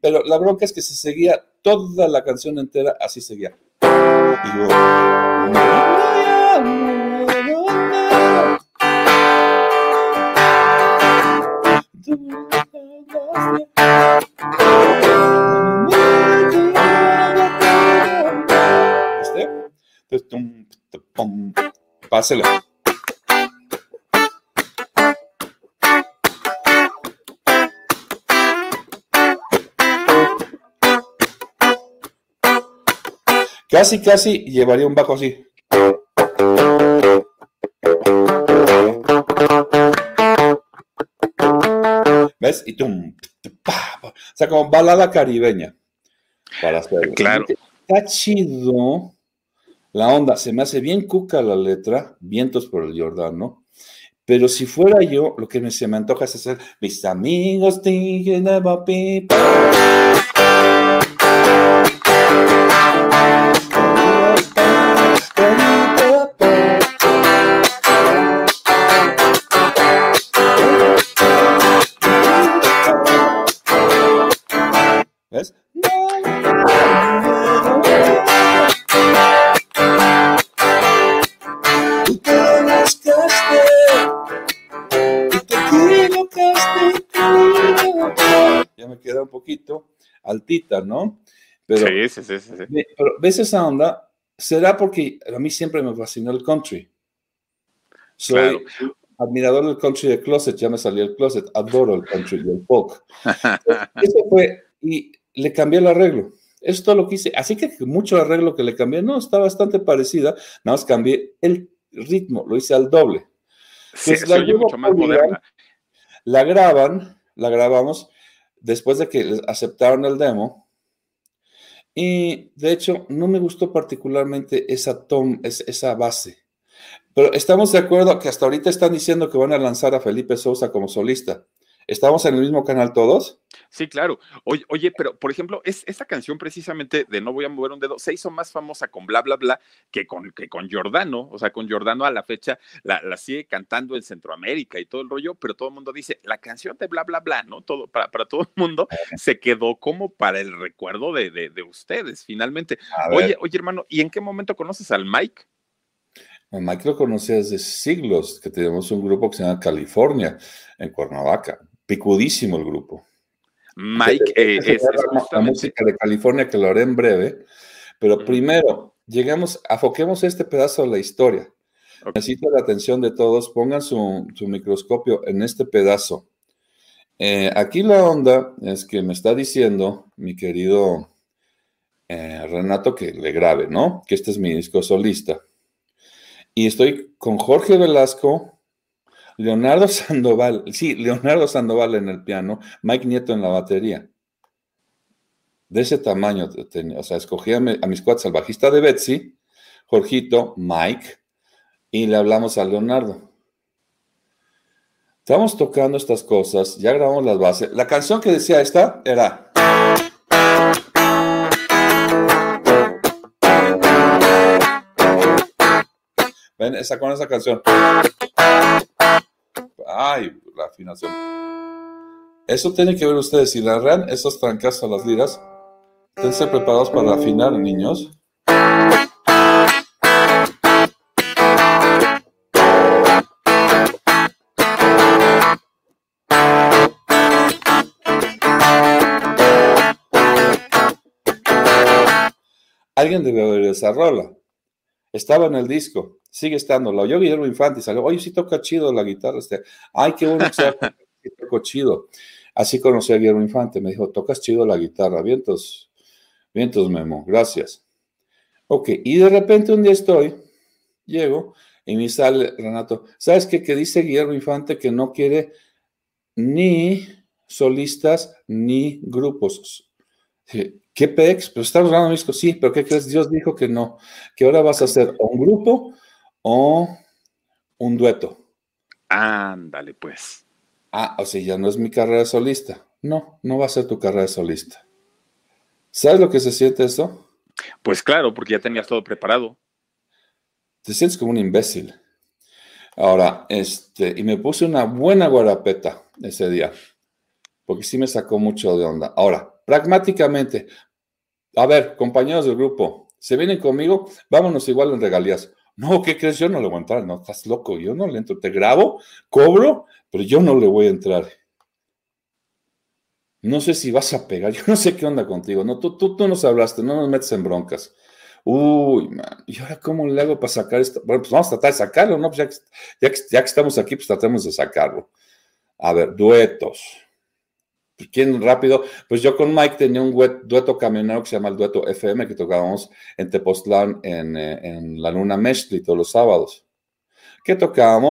Pero la bronca es que se seguía toda la canción entera, así seguía. Yo, ¿Viste? Casi, casi llevaría un bajo así. ¿Ves? Y tum. O sea, como balada caribeña. Para hacerlo. Claro. Está chido. La onda, se me hace bien cuca la letra, vientos por el Jordano. Pero si fuera yo, lo que me, se me antoja es hacer mis amigos. thinking about people". ¿No? Pero Sí, sí, sí, sí, Pero ves esa onda, será porque a mí siempre me fascinó el country. Soy admirador del country de closet, ya me salió el closet, adoro el country y el folk. Eso fue, y le cambié el arreglo. Esto es lo que hice. Así que mucho arreglo que le cambié, no, está bastante parecida, nada más cambié el ritmo, lo hice al doble. Sí, la, mucho más moderna. la graban, la grabamos después de que aceptaron el demo. Y de hecho, no me gustó particularmente esa, tom, esa base. Pero estamos de acuerdo que hasta ahorita están diciendo que van a lanzar a Felipe Sousa como solista. ¿Estamos en el mismo canal todos? Sí, claro. Oye, oye pero por ejemplo, es, esta canción precisamente de No voy a mover un dedo se hizo más famosa con bla, bla, bla que con, que con Giordano. O sea, con Giordano a la fecha la, la, sigue cantando en Centroamérica y todo el rollo, pero todo el mundo dice, la canción de bla, bla, bla, ¿no? Todo, para, para todo el mundo se quedó como para el recuerdo de, de, de ustedes, finalmente. Oye, oye, hermano, ¿y en qué momento conoces al Mike? Mike lo conocí desde siglos, que tenemos un grupo que se llama California, en Cuernavaca. Picudísimo el grupo. Mike eh, es, la música de California que lo haré en breve, pero primero llegamos, afoquemos este pedazo de la historia. Necesito la atención de todos, pongan su, microscopio en este pedazo. Eh, aquí la onda es que me está diciendo mi querido eh, Renato que le grabe, ¿no? Que este es mi disco solista. Y estoy con Jorge Velasco, Leonardo Sandoval, sí, Leonardo Sandoval en el piano, Mike Nieto en la batería. De ese tamaño, o sea, escogí a, mis cuates al bajista de Betsy, Jorgito, Mike, y le hablamos a Leonardo. Estamos tocando estas cosas, ya grabamos las bases. La canción que decía esta era... Ven, esa con esa canción. Ay, la afinación. Eso tiene que ver ustedes. Si la rean esos trancas a las liras, esténse preparados para afinar, niños. Alguien debe oír esa rola. Estaba en el disco sigue estando. Lo oyó Guillermo Infante y salió, oye, sí toca chido la guitarra. Este. Ay, qué bueno que sea, toco chido. Así conocí a Guillermo Infante, me dijo, tocas chido la guitarra. Vientos, vientos, Memo, gracias. Ok, y de repente un día estoy, llego y me sale Renato, ¿sabes qué? Que dice Guillermo Infante que no quiere ni solistas ni grupos. ¿Qué pex? Pero estamos grabando disco, sí, pero ¿qué crees? Dios dijo que no, que ahora vas a hacer un grupo o un dueto. Ándale, pues. Ah, o sea, ya no es mi carrera solista. No, no va a ser tu carrera solista. ¿Sabes lo que se siente eso? Pues claro, porque ya tenías todo preparado. Te sientes como un imbécil. Ahora, este, y me puse una buena guarapeta ese día, porque sí me sacó mucho de onda. Ahora, pragmáticamente, a ver, compañeros del grupo, ¿se vienen conmigo? Vámonos igual en regalías. No, ¿qué crees? Yo no le voy a entrar. No, estás loco. Yo no le entro. Te grabo, cobro, pero yo no le voy a entrar. No sé si vas a pegar. Yo no sé qué onda contigo. No, tú, tú, tú nos hablaste. No nos metes en broncas. Uy, man. ¿Y ahora cómo le hago para sacar esto? Bueno, pues vamos a tratar de sacarlo, ¿no? Pues ya ya ya que estamos aquí, pues tratemos de sacarlo. A ver, duetos. ¿Quién rápido? Pues yo con Mike tenía un dueto camionero que se llama el dueto FM que tocábamos en Tepoztlán en, eh, en la Luna Meshli todos los sábados. ¿Qué tocábamos?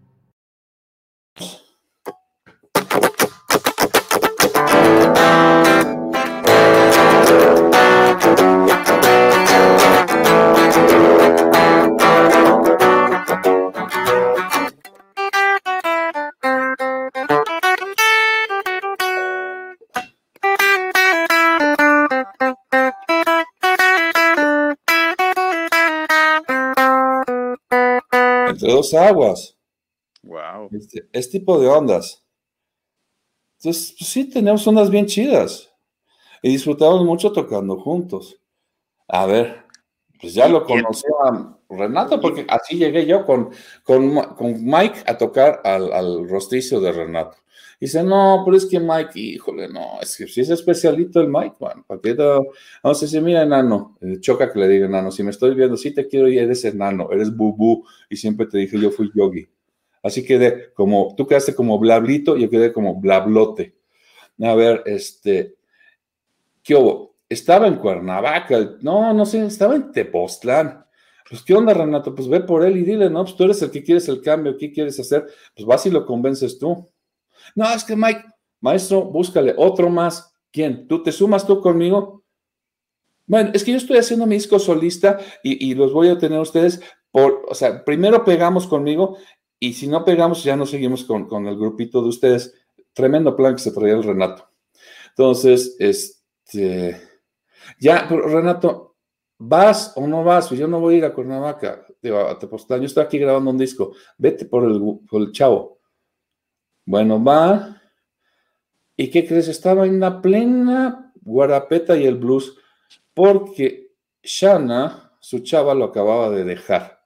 Entre dos aguas. Wow. Este, es tipo de ondas. Entonces, pues sí, tenemos ondas bien chidas. Y disfrutamos mucho tocando juntos. A ver, pues ya lo conocía Renato, porque así llegué yo con, con, Mike a tocar al, al, rosticio de Renato. Dice, no, pero es que Mike, híjole, no, es que si es especialito el Mike, bueno, ¿para qué Vamos a mira, enano, eh, choca que le diga enano, si me estoy viendo, sí te quiero y eres enano, eres bubú, y siempre te dije, yo fui yogi. Así quedé como, tú quedaste como blablito, yo quedé como blablote. A ver, este, ¿qué hubo? Estaba en Cuernavaca, no, no sé, estaba en Tepoztlán. Pues, ¿qué onda, Renato? Pues ve por él y dile, no, pues tú eres el que quieres el cambio, ¿qué quieres hacer? Pues vas y lo convences tú. No, es que Mike, maestro, búscale otro más. ¿Quién? ¿Tú te sumas tú conmigo? Bueno, es que yo estoy haciendo mi disco solista y, los voy a tener ustedes por, o sea, primero pegamos conmigo y si no pegamos ya no seguimos con, el grupito de ustedes. Tremendo plan que se traía el Renato. Entonces, este, ya, Renato, ¿Vas o no vas? Yo no voy a ir a Cuernavaca, digo, a Tepoztlán. Yo estoy aquí grabando un disco. Vete por el, por el chavo. Bueno, va. ¿Y qué crees? Estaba en la plena guarapeta y el blues porque Shana, su chava, lo acababa de dejar.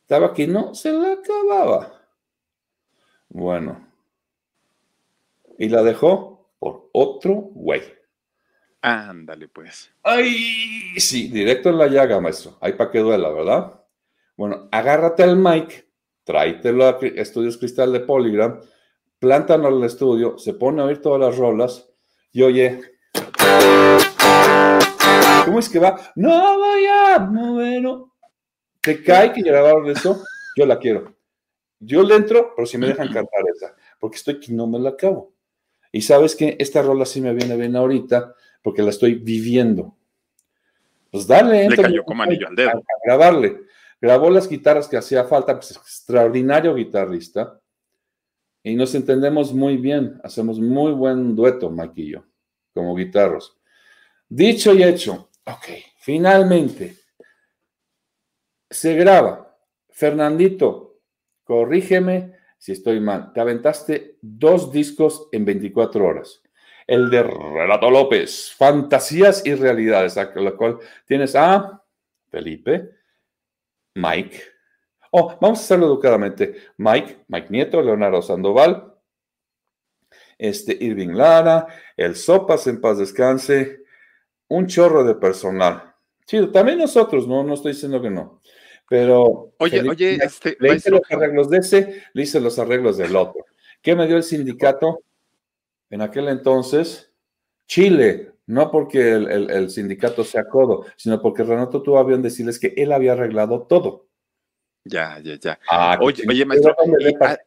Estaba aquí, no, se la acababa. Bueno. Y la dejó por otro güey. Ándale, pues. Ay, sí, directo en la llaga, maestro. Ahí para que duela, ¿verdad? Bueno, agárrate al mic, tráetelo a Estudios Cristal de Polygram, plántalo al estudio, se pone a oír todas las rolas y oye. ¿Cómo es que va? No vaya, no bueno. Te cae que grabaron eso, yo la quiero. Yo le entro, pero si me dejan cantar esa, porque estoy que no me la acabo. Y sabes que esta rola sí me viene bien ahorita, porque la estoy viviendo. Pues dale. Le cayó como anillo al dedo. A, grabarle. Grabó las guitarras que hacía falta, pues extraordinario guitarrista. Y nos entendemos muy bien. Hacemos muy buen dueto, yo, como guitarros. Dicho y hecho. Ok, finalmente. Se graba. Fernandito, corrígeme si estoy mal. Te aventaste dos discos en 24 horas el de Renato López, Fantasías y Realidades, a la cual tienes a Felipe, Mike. Oh, vamos a hacerlo educadamente. Mike, Mike Nieto, Leonardo Sandoval, este Irving Lara, el Sopas en paz descanse, un chorro de personal. Sí, también nosotros, no, no estoy diciendo que no. Pero. Oye, oye, este. Le hice los arreglos de ese, le hice los arreglos del otro. ¿Qué me dio el sindicato? en aquel entonces Chile, no porque el, sindicato sea codo, sino porque Renato tuvo avión decirles que él había arreglado todo. Ya, ya, ya. Ah, oye, oye, maestro,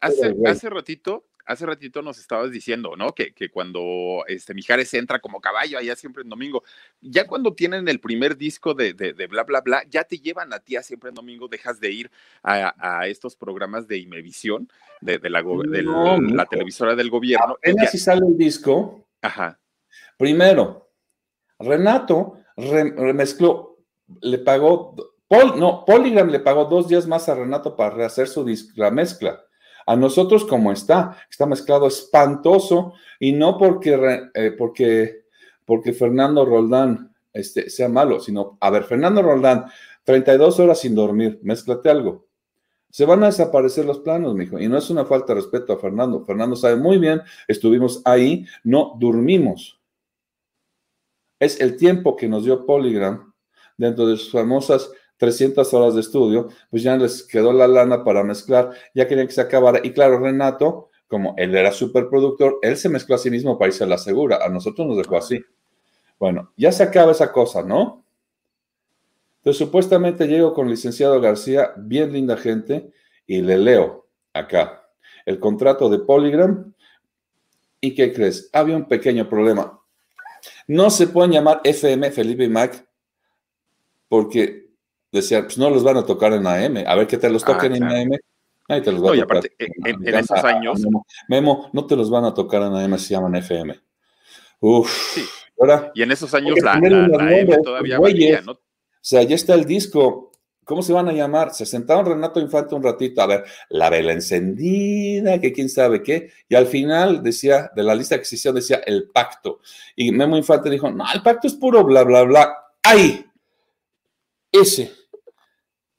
hace, hace ratito hace ratito nos estabas diciendo, ¿no? Que, que, cuando este, Mijares entra como caballo allá siempre en domingo, ya cuando tienen el primer disco de, de, bla, bla, bla, ya te llevan a ti a siempre en domingo, dejas de ir a, estos programas de Imevisión, de, la, la, televisora del gobierno. Apenas si sale el disco. Ajá. Primero, Renato remezcló, le pagó, no, Polygram le pagó dos días más a Renato para rehacer su la mezcla. A nosotros como está, está mezclado espantoso y no porque, eh, porque, porque Fernando Roldán este, sea malo, sino, a ver, Fernando Roldán, 32 horas sin dormir, mézclate algo. Se van a desaparecer los planos, mijo, y no es una falta de respeto a Fernando. Fernando sabe muy bien, estuvimos ahí, no durmimos. Es el tiempo que nos dio Polygram dentro de sus famosas 300 horas de estudio, pues ya les quedó la lana para mezclar, ya querían que se acabara. Y claro, Renato, como él era superproductor, él se mezcló a sí mismo para irse a la segura. A nosotros nos dejó así. Bueno, ya se acaba esa cosa, ¿no? Entonces, supuestamente llego con el licenciado García, bien linda gente, y le leo acá el contrato de Polygram. ¿Y qué crees? Había un pequeño problema. No se pueden llamar FM Felipe y Mac porque decía, pues no los van a tocar en AM, a ver que te los ah, toquen en AM. Ahí te los van a tocar. Aparte, en, esos años. Memo, no te los van a tocar en AM, se llaman FM. Uf. Sí. Ahora, y en esos años la, AM todavía valía, ¿no? O sea, ya está el disco ¿Cómo se van a llamar? Se sentaron Renato Infante un ratito, a ver, la vela encendida, que quién sabe qué, y al final decía, de la lista que se hizo, decía el pacto. Y Memo Infante dijo, no, el pacto es puro bla, bla, bla. ¡Ay! Ese.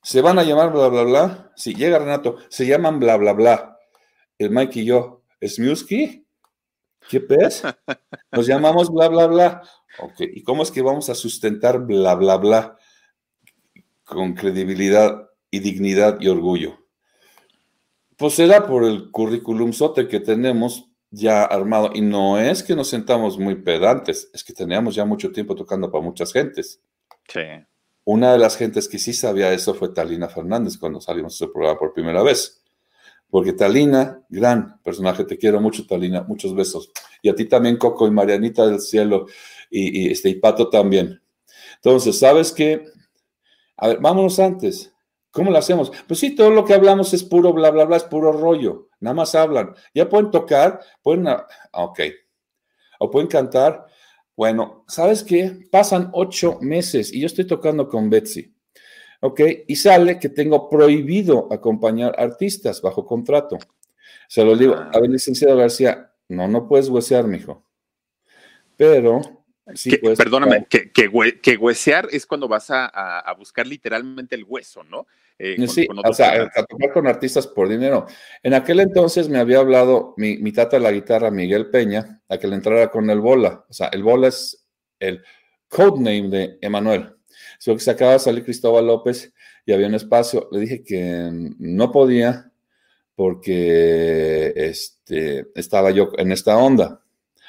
Se van a llamar bla, bla, bla. Si llega Renato, se llaman bla, bla, bla. El Mike y yo, ¿Smiuski? ¿Qué pez? Nos llamamos bla, bla, bla. Ok, ¿y cómo es que vamos a sustentar bla, bla, bla? Con credibilidad y dignidad y orgullo. Pues será por el currículum sote que tenemos ya armado. Y no es que nos sentamos muy pedantes, es que teníamos ya mucho tiempo tocando para muchas gentes. Sí. Una de las gentes que sí sabía eso fue Talina Fernández cuando salimos de su programa por primera vez. Porque Talina, gran personaje, te quiero mucho, Talina, muchos besos. Y a ti también, Coco y Marianita del Cielo, y, y este, y Pato también. Entonces, ¿sabes qué? A ver, vámonos antes. ¿Cómo lo hacemos? Pues sí, todo lo que hablamos es puro bla, bla, bla, es puro rollo. Nada más hablan. Ya pueden tocar, pueden, ah, ok. O pueden cantar. Bueno, ¿sabes qué? Pasan ocho meses y yo estoy tocando con Betsy. ¿Ok? Y sale que tengo prohibido acompañar artistas bajo contrato. Se lo digo, a ver, licenciado García, no, no puedes huesear, mijo. Pero pues, perdóname, que, que, huesear es cuando vas a, buscar literalmente el hueso, ¿no? Eh, sí, o sea, a tocar con artistas por dinero. En aquel entonces me había hablado mi, mi tata de la guitarra, Miguel Peña, a que le entrara con el bola. O sea, el bola es el codename de Emanuel. Solo que se acaba de salir Cristóbal López y había un espacio. Le dije que no podía porque este, estaba yo en esta onda.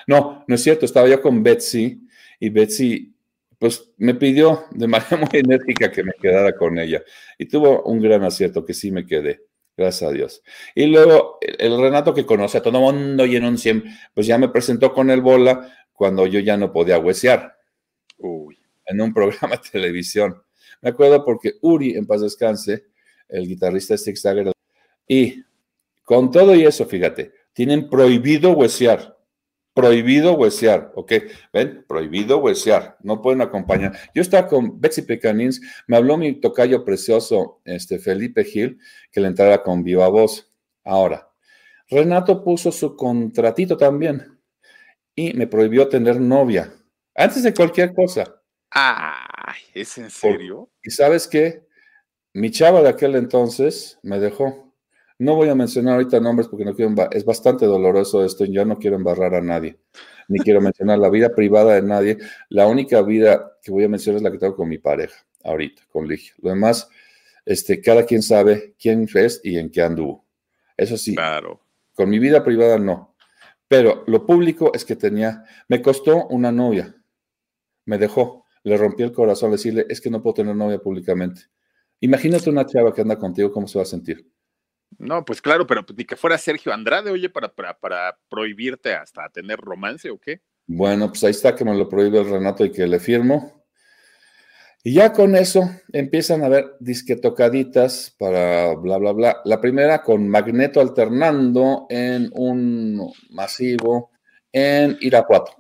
No, no es cierto, estaba yo con Betsy y Betsy pues me pidió de manera muy enérgica que me quedara con ella y tuvo un gran acierto que sí me quedé. Gracias a Dios. Y luego el, Renato que conoce a todo el mundo y en un 100, pues ya me presentó con el bola cuando yo ya no podía huesear. Uy. En un programa de televisión. Me acuerdo porque Uri, en paz descanse, el guitarrista Six Dagger, y con todo y eso, fíjate, tienen prohibido huesear prohibido huesear, ¿ok? ¿Ven? Prohibido huesear, no pueden acompañar. Yo estaba con Betsy Pecanins, me habló mi tocayo precioso, este Felipe Gil, que le entrara con viva voz. Ahora, Renato puso su contratito también y me prohibió tener novia, antes de cualquier cosa. Ay, ¿es en serio? ¿Y sabes qué? Mi chava de aquel entonces me dejó. No voy a mencionar ahorita nombres porque no quiero, es bastante doloroso esto yo no quiero embarrar a nadie, ni quiero mencionar la vida privada de nadie. La única vida que voy a mencionar es la que tengo con mi pareja, ahorita, con Ligia. Lo demás, este, cada quien sabe quién es y en qué anduvo. Eso sí, claro. con mi vida privada no. Pero lo público es que tenía, me costó una novia, me dejó, le rompí el corazón decirle, es que no puedo tener novia públicamente. Imagínate una chava que anda contigo, ¿cómo se va a sentir? No, pues claro, pero ni que fuera Sergio Andrade, oye, para, para, prohibirte hasta tener romance o qué. Bueno, pues ahí está que me lo prohíbe el Renato y que le firmo. Y ya con eso empiezan a ver disquetocaditas para bla, bla, bla. La primera con Magneto alternando en un masivo en Irapuato.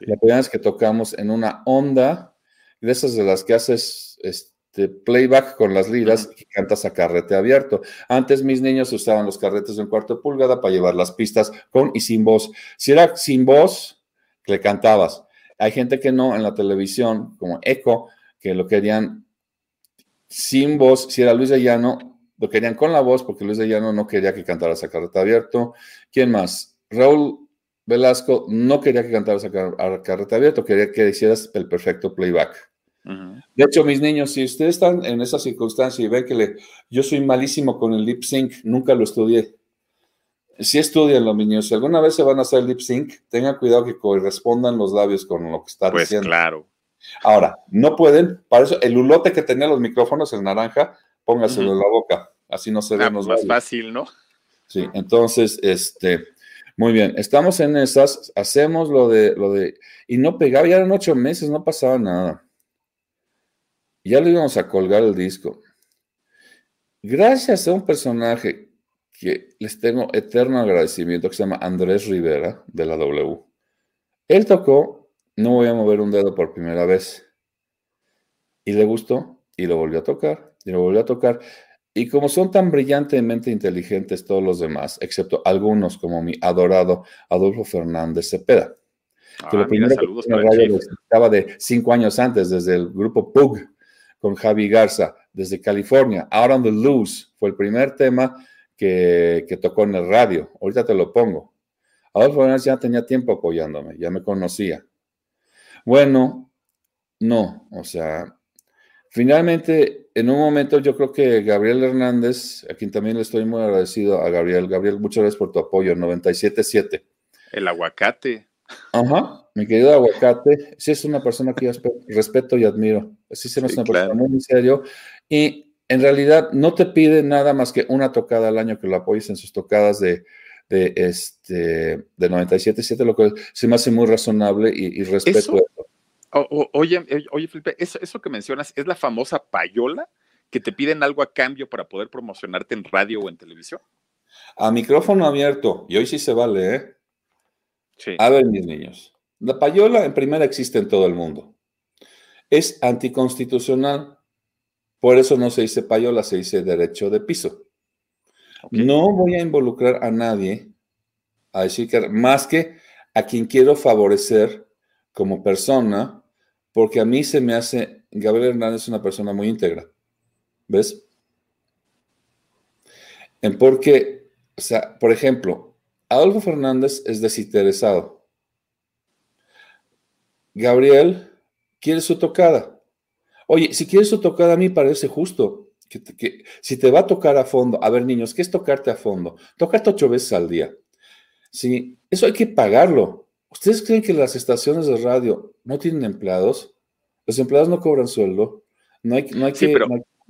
La primera vez que tocamos en una onda, de esas de las que haces este, de playback con las liras y cantas a carrete abierto. Antes mis niños usaban los carretes de un cuarto de pulgada para llevar las pistas con y sin voz. Si era sin voz, le cantabas. Hay gente que no en la televisión, como Eco, que lo querían sin voz. Si era Luis de Llano, lo querían con la voz porque Luis de Llano no quería que cantaras a carrete abierto. ¿Quién más? Raúl Velasco no quería que cantaras a carrete abierto, quería que hicieras el perfecto playback. De hecho, mis niños, si ustedes están en esa circunstancia y ven que le, yo soy malísimo con el lip sync, nunca lo estudié. Si estudianlo, mis niños, si alguna vez se van a hacer lip sync, tengan cuidado que correspondan los labios con lo que está pues diciendo. claro. Ahora, no pueden, para eso, el hulote que tenía los micrófonos, el naranja, póngaselo en la boca, así no se ven ah, los Más fácil, ¿no? Sí, entonces, este, muy bien, estamos en esas, hacemos lo de, lo de, y no pegaba, ya eran ocho meses, no pasaba nada ya le íbamos a colgar el disco. Gracias a un personaje que les tengo eterno agradecimiento, que se llama Andrés Rivera, de la W. Él tocó No voy a mover un dedo por primera vez. Y le gustó. Y lo volvió a tocar, y lo volvió a tocar. Y como son tan brillantemente inteligentes todos los demás, excepto algunos como mi adorado Adolfo Fernández Cepeda, que lo ah, primero que estaba de cinco años antes, desde el grupo Pug, con Javi Garza, desde California. Out on the Loose fue el primer tema que, que tocó en el radio. Ahorita te lo pongo. Adolfo Fernández ya tenía tiempo apoyándome, ya me conocía. Bueno, no, o sea, finalmente, en un momento yo creo que Gabriel Hernández, a quien también le estoy muy agradecido a Gabriel. Gabriel, muchas gracias por tu apoyo, 97.7. El aguacate. Ajá, mi querido aguacate, sí es una persona que yo respeto y admiro. Sí, es una persona muy serio. Y en realidad no te pide nada más que una tocada al año que lo apoyes en sus tocadas de, de, este, de 97.7, lo que se me hace muy razonable y, respeto eso, oye, eh, oye, Felipe, eso, eso que mencionas es la famosa payola que te piden algo a cambio para poder promocionarte en radio o en televisión. A micrófono abierto, y hoy sí se vale, ¿eh? Sí. A ver, mis niños, la payola en primera existe en todo el mundo. Es anticonstitucional, por eso no se dice payola, se dice derecho de piso. No voy a involucrar a nadie a decir que más que a quien quiero favorecer como persona, porque a mí se me hace, Gabriel Hernández es una persona muy íntegra, ¿ves? En porque, o sea, por ejemplo, Adolfo Fernández es desinteresado. Gabriel quiere su tocada. Oye, si quiere su tocada, a mí parece justo. Que, si te va a tocar a fondo, a ver niños, ¿qué es tocarte a fondo? Tócate ocho veces al día. Sí, eso hay que pagarlo. ¿Ustedes creen que las estaciones de radio no tienen empleados? Los empleados no cobran sueldo. No hay, no hay que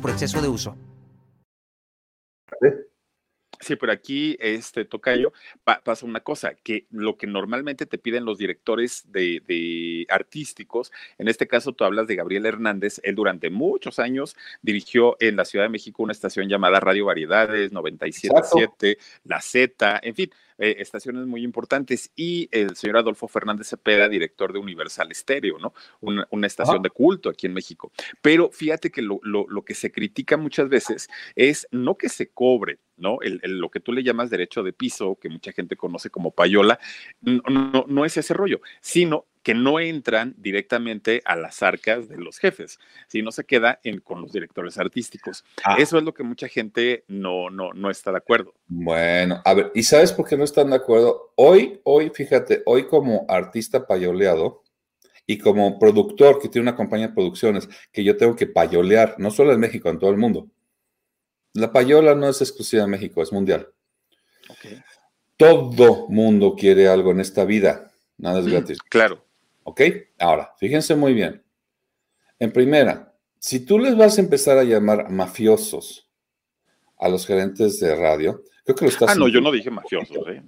por exceso de uso. Sí, pero aquí, este Tocayo, pasa una cosa, que lo que normalmente te piden los directores de, artísticos, en este caso tú hablas de Gabriel Hernández, él durante muchos años dirigió en la Ciudad de México una estación llamada Radio Variedades, 97.7, La Z, en fin, eh, estaciones muy importantes, y el señor Adolfo Fernández Cepeda, director de Universal Estéreo, ¿no? Una, estación de culto aquí en México. Pero fíjate que lo, lo, que se critica muchas veces es no que se cobre, ¿no? El, lo que tú le llamas derecho de piso, que mucha gente conoce como payola, no, no es ese rollo, sino que no entran directamente a las arcas de los jefes, sino se queda en, con los directores artísticos. Ah. Eso es lo que mucha gente no, no, no está de acuerdo. Bueno, a ver, ¿y sabes por qué no están de acuerdo? Hoy, hoy, fíjate, hoy como artista payoleado, y como productor que tiene una compañía de producciones que yo tengo que payolear, no solo en México, en todo el mundo. La payola no es exclusiva de México, es mundial. Todo mundo quiere algo en esta vida, nada es gratis. Claro. ¿Ok? Ahora, fíjense muy bien. En primera, si tú les vas a empezar a llamar mafiosos a los gerentes de radio, creo que lo estás... Ah, no, yo no dije mafiosos, ¿eh?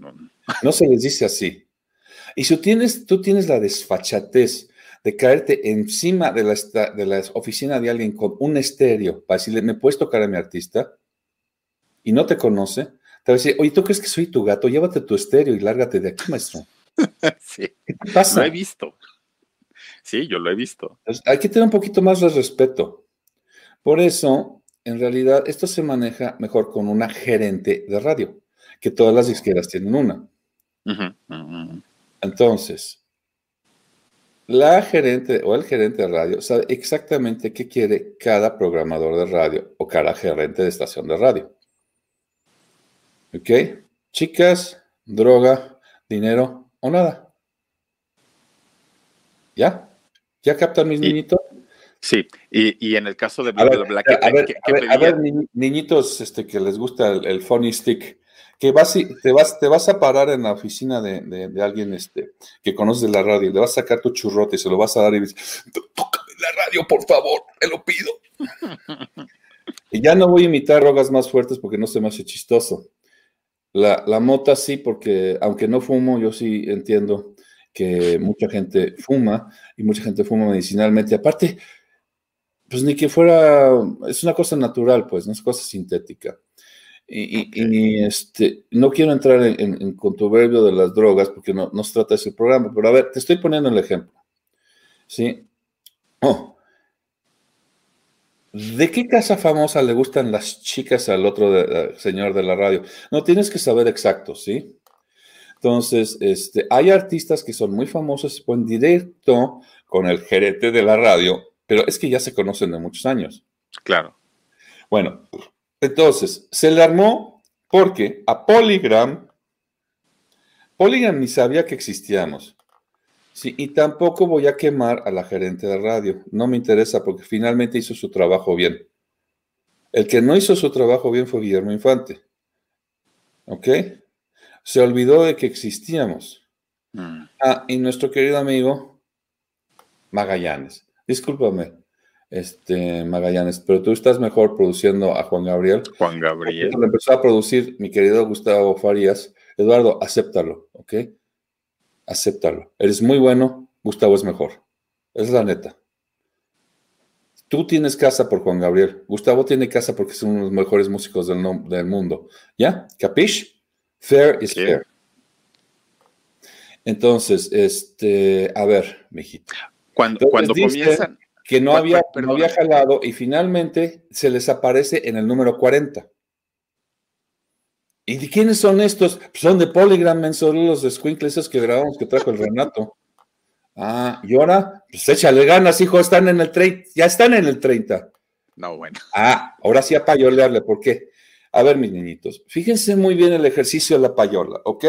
No. se les dice así. Y si tú tienes, tú tienes la desfachatez de caerte encima de la, de la oficina de alguien con un estéreo para decirle, ¿me puedes tocar a mi artista? Y no te conoce, te va a decir, oye, ¿tú crees que soy tu gato? Llévate tu estéreo y lárgate de aquí, maestro. sí. ¿Qué pasa? Lo he visto. Sí, yo lo he visto. hay que tener un poquito más de respeto. Por eso, en realidad, esto se maneja mejor con una gerente de radio, que todas las disqueras tienen una. Entonces, la gerente o el gerente de radio sabe exactamente qué quiere cada programador de radio o cada gerente de estación de radio. ¿Ok? Chicas, droga, dinero, o nada. ¿Ya? ¿Ya captan mis niñitos? Sí, y, en el caso de Black, a ver, a ver, niñitos este, que les gusta el, funny stick, que vas y, te, vas, te vas a parar en la oficina de, alguien este, que conoce de la radio, le vas a sacar tu churrote y se lo vas a dar y dices, tócame la radio, por favor, te lo pido. y ya no voy a imitar drogas más fuertes porque no se me hace chistoso. La, la mota sí, porque aunque no fumo, yo sí entiendo que mucha gente fuma y mucha gente fuma medicinalmente. Aparte, pues ni que fuera, es una cosa natural, pues, no es cosa sintética. Y, este, no quiero entrar en, en, contuberbio de las drogas porque no, no se trata de ese programa, pero a ver, te estoy poniendo el ejemplo. ¿Sí? Oh. ¿De qué casa famosa le gustan las chicas al otro eh, señor de la radio? No tienes que saber exacto, ¿sí? Entonces, este, hay artistas que son muy famosos y ponen directo con el gerente de la radio, pero es que ya se conocen de muchos años. Claro. Bueno, entonces, se le armó porque a Polygram, Polygram ni sabía que existíamos. Sí, y tampoco voy a quemar a la gerente de radio. No me interesa porque finalmente hizo su trabajo bien. El que no hizo su trabajo bien fue Guillermo Infante. ¿Ok? Se olvidó de que existíamos. Mm. Ah, y nuestro querido amigo Magallanes. Discúlpame, este, Magallanes, pero tú estás mejor produciendo a Juan Gabriel. Juan Gabriel. Lo empezó a producir mi querido Gustavo Farías. Eduardo, acéptalo, ¿ok? acéptalo. Eres muy bueno, Gustavo es mejor. Es la neta. Tú tienes casa por Juan Gabriel. Gustavo tiene casa porque es uno de los mejores músicos del, del mundo. ¿Ya? ¿Capish? Fair is fair. Entonces, este, a ver, mijito. Cuando, cuando comienzan. Que no había, no había jalado y finalmente se les aparece en el número 40. ¿Y de quiénes son estos? Pues son de Polygram, son los squinkles esos que grabamos que trajo el Renato. Ah, y ahora, pues échale ganas, hijo, están en el 30, ya están en el 30. No, bueno. Ah, ahora sí a payolearle, ¿por qué? A ver, mis niñitos, fíjense muy bien el ejercicio de la payola, ¿ok?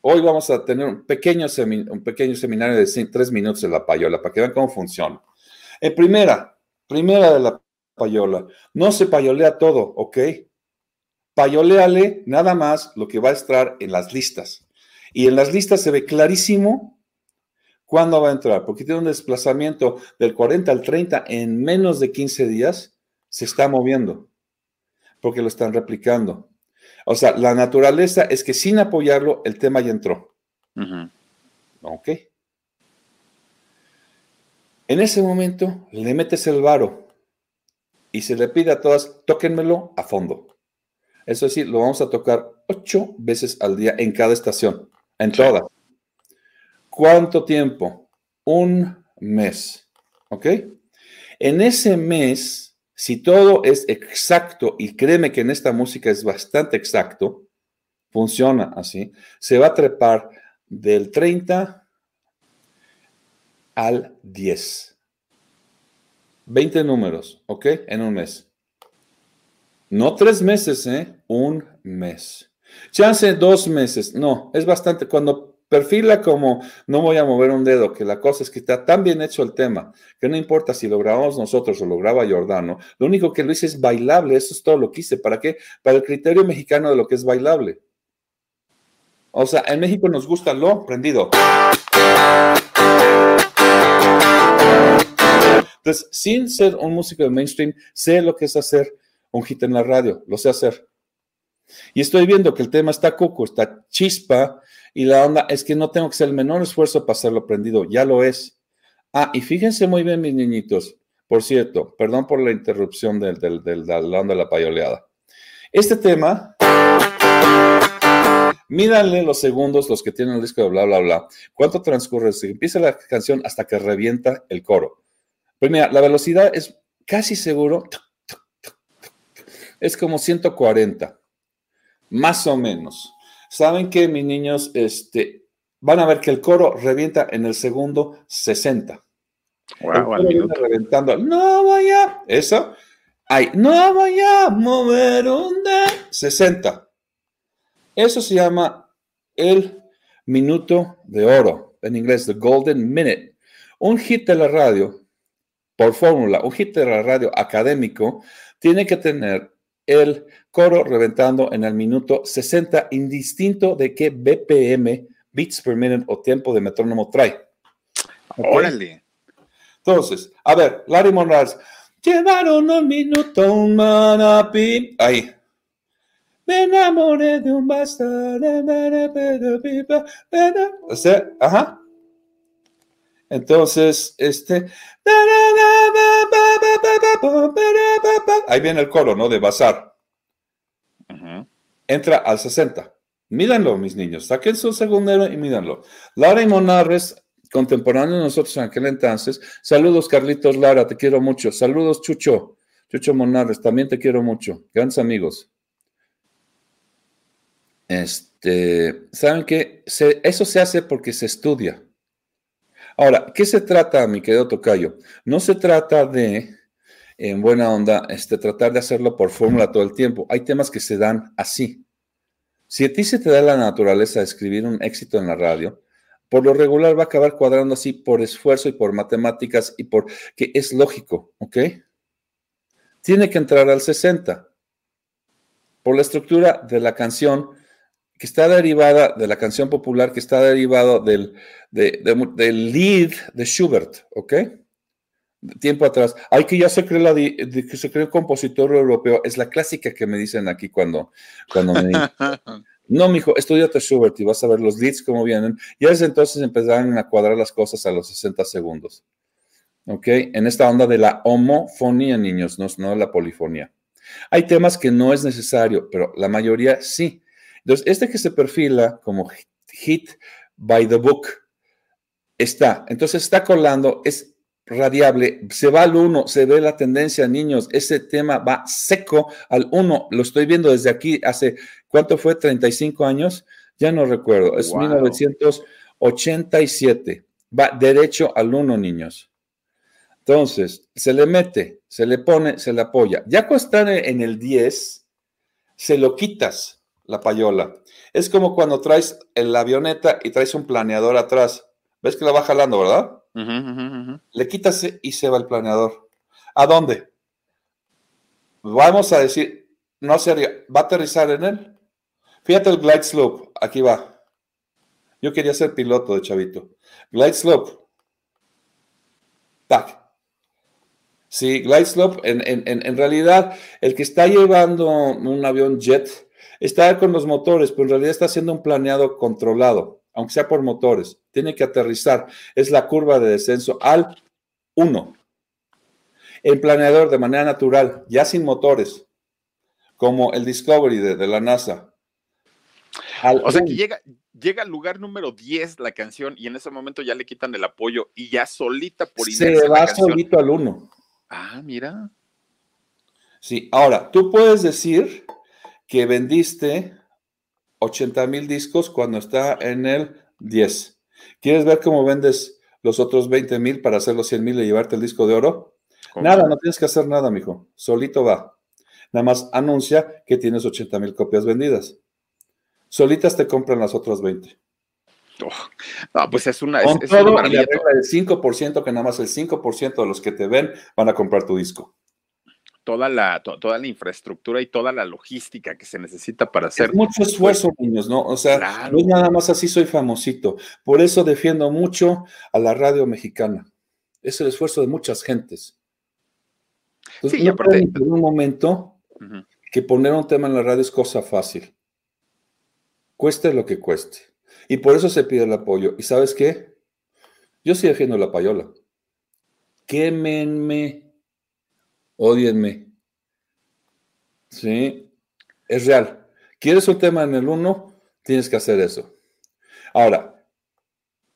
Hoy vamos a tener un pequeño, un pequeño seminario de tres minutos de la payola para que vean cómo funciona. En primera, primera de la payola, no se payolea todo, ¿ok? payoleale nada más lo que va a estar en las listas. Y en las listas se ve clarísimo cuándo va a entrar, porque tiene un desplazamiento del 40 al 30 en menos de 15 días, se está moviendo, porque lo están replicando. O sea, la naturaleza es que sin apoyarlo, el tema ya entró. Ok. En ese momento le metes el varo y se le pide a todas, tóquenmelo a fondo. Eso sí, lo vamos a tocar ocho veces al día en cada estación, en todas. ¿Cuánto tiempo? Un mes. ¿Ok? En ese mes, si todo es exacto, y créeme que en esta música es bastante exacto, funciona así, se va a trepar del 30 al 10. 20 números, ¿ok? En un mes. No tres meses, ¿eh? Un mes. Chance dos meses. No, es bastante. Cuando perfila como no voy a mover un dedo, que la cosa es que está tan bien hecho el tema, que no importa si lo grabamos nosotros o lo graba Jordano, lo único que lo hice es bailable, eso es todo lo que hice. ¿Para qué? Para el criterio mexicano de lo que es bailable. O sea, en México nos gusta lo prendido. Entonces, sin ser un músico de mainstream, sé lo que es hacer un hit en la radio, lo sé hacer. Y estoy viendo que el tema está cuco, está chispa, y la onda es que no tengo que hacer el menor esfuerzo para hacerlo prendido, ya lo es. Ah, y fíjense muy bien, mis niñitos, por cierto, perdón por la interrupción del, del, del, de la payoleada. Este tema, mídanle los segundos, los que tienen el disco de bla, bla, bla. ¿Cuánto transcurre? Si empieza la canción hasta que revienta el coro. Pues mira, la velocidad es casi seguro es como 140, más o menos. ¿Saben que mis niños este, van a ver que el coro revienta en el segundo 60? Wow, reventando. No voy a. Eso. Ay, no voy a mover un de 60. Eso se llama el minuto de oro. En inglés, the golden minute. Un hit de la radio, por fórmula, un hit de la radio académico, tiene que tener el coro reventando en el minuto 60, indistinto de qué BPM, beats per minute o tiempo de metrónomo trae. Órale. Entonces, a ver, Larry Monraz. Llevaron un minuto un manapi. Ahí. Me enamoré de un bastardo. O sea, ajá. Entonces, este. Ahí viene el coro, ¿no? De bazar. Entra al 60. Mídanlo, mis niños. Saquen su segundero y mídanlo. Lara y Monarres, contemporáneo de nosotros en aquel entonces. Saludos, Carlitos Lara, te quiero mucho. Saludos, Chucho. Chucho Monarres, también te quiero mucho. Grandes amigos. Este, ¿saben qué? eso se hace porque se estudia. Ahora, ¿qué se trata, mi querido Tocayo? No se trata de, en buena onda, este, tratar de hacerlo por fórmula todo el tiempo. Hay temas que se dan así. Si a ti se te da la naturaleza de escribir un éxito en la radio, por lo regular va a acabar cuadrando así por esfuerzo y por matemáticas y por que es lógico, ¿ok? Tiene que entrar al 60. Por la estructura de la canción que está derivada de la canción popular, que está derivado del, del lead de Schubert, ¿ok? Tiempo atrás. Hay que ya se cree, la, que se cree el compositor europeo. Es la clásica que me dicen aquí cuando, cuando me dicen, no, mijo, estudiate Schubert y vas a ver los leads cómo vienen. Y desde entonces empezaron a cuadrar las cosas a los 60 segundos. ¿Ok? En esta onda de la homofonía, niños, no, no la polifonía. Hay temas que no es necesario, pero la mayoría sí. Entonces, este que se perfila como hit by the book está. Entonces está colando, es radiable, se va al 1, se ve la tendencia, niños, ese tema va seco al 1, lo estoy viendo desde aquí hace, ¿cuánto fue? 35 años, ya no recuerdo, es 1987, va derecho al 1, niños. Entonces, se le mete, se le pone, se le apoya. Ya cuando está en el 10, se lo quitas la payola. Es como cuando traes la avioneta y traes un planeador atrás. ¿Ves que la va jalando, verdad? Le quitas y se va el planeador. ¿A dónde? Vamos a decir, no sería, ¿va a aterrizar en él? Fíjate el glide slope, aquí va. Yo quería ser piloto de chavito. Glide slope. Tac. Sí, glide slope, en, en, realidad, el que está llevando un avión jet está con los motores, pero en realidad está haciendo un planeado controlado aunque sea por motores, tiene que aterrizar. Es la curva de descenso al 1. El planeador de manera natural, ya sin motores, como el Discovery de, la NASA. o sea que llega, llega al lugar número 10 la canción y en ese momento ya le quitan el apoyo y ya solita por inercia. Se va solito al 1. Ah, mira. Sí, ahora, tú puedes decir que vendiste 80 mil discos cuando está en el 10. ¿Quieres ver cómo vendes los otros 20 mil para hacer los 100 mil y llevarte el disco de oro? Nada, no tienes que hacer nada, mijo. Solito va. Nada más anuncia que tienes 80 mil copias vendidas. Solitas te compran las otras 20. no, pues es una. Con todo y la regla del 5%, que nada más el 5% de los que te ven van a comprar tu disco toda la, toda la infraestructura y toda la logística que se necesita para hacer. Es mucho esfuerzo, niños, ¿no? O sea, no es nada más así soy famosito. Por eso defiendo mucho a la radio mexicana. Es el esfuerzo de muchas gentes. sí, no aparte. En un momento que poner un tema en la radio es cosa fácil. Cueste lo que cueste. Y por eso se pide el apoyo. ¿Y sabes qué? Yo sí defiendo la payola. Quémenme odienme. Sí, es real. ¿Quieres un tema en el 1? Tienes que hacer eso. Ahora,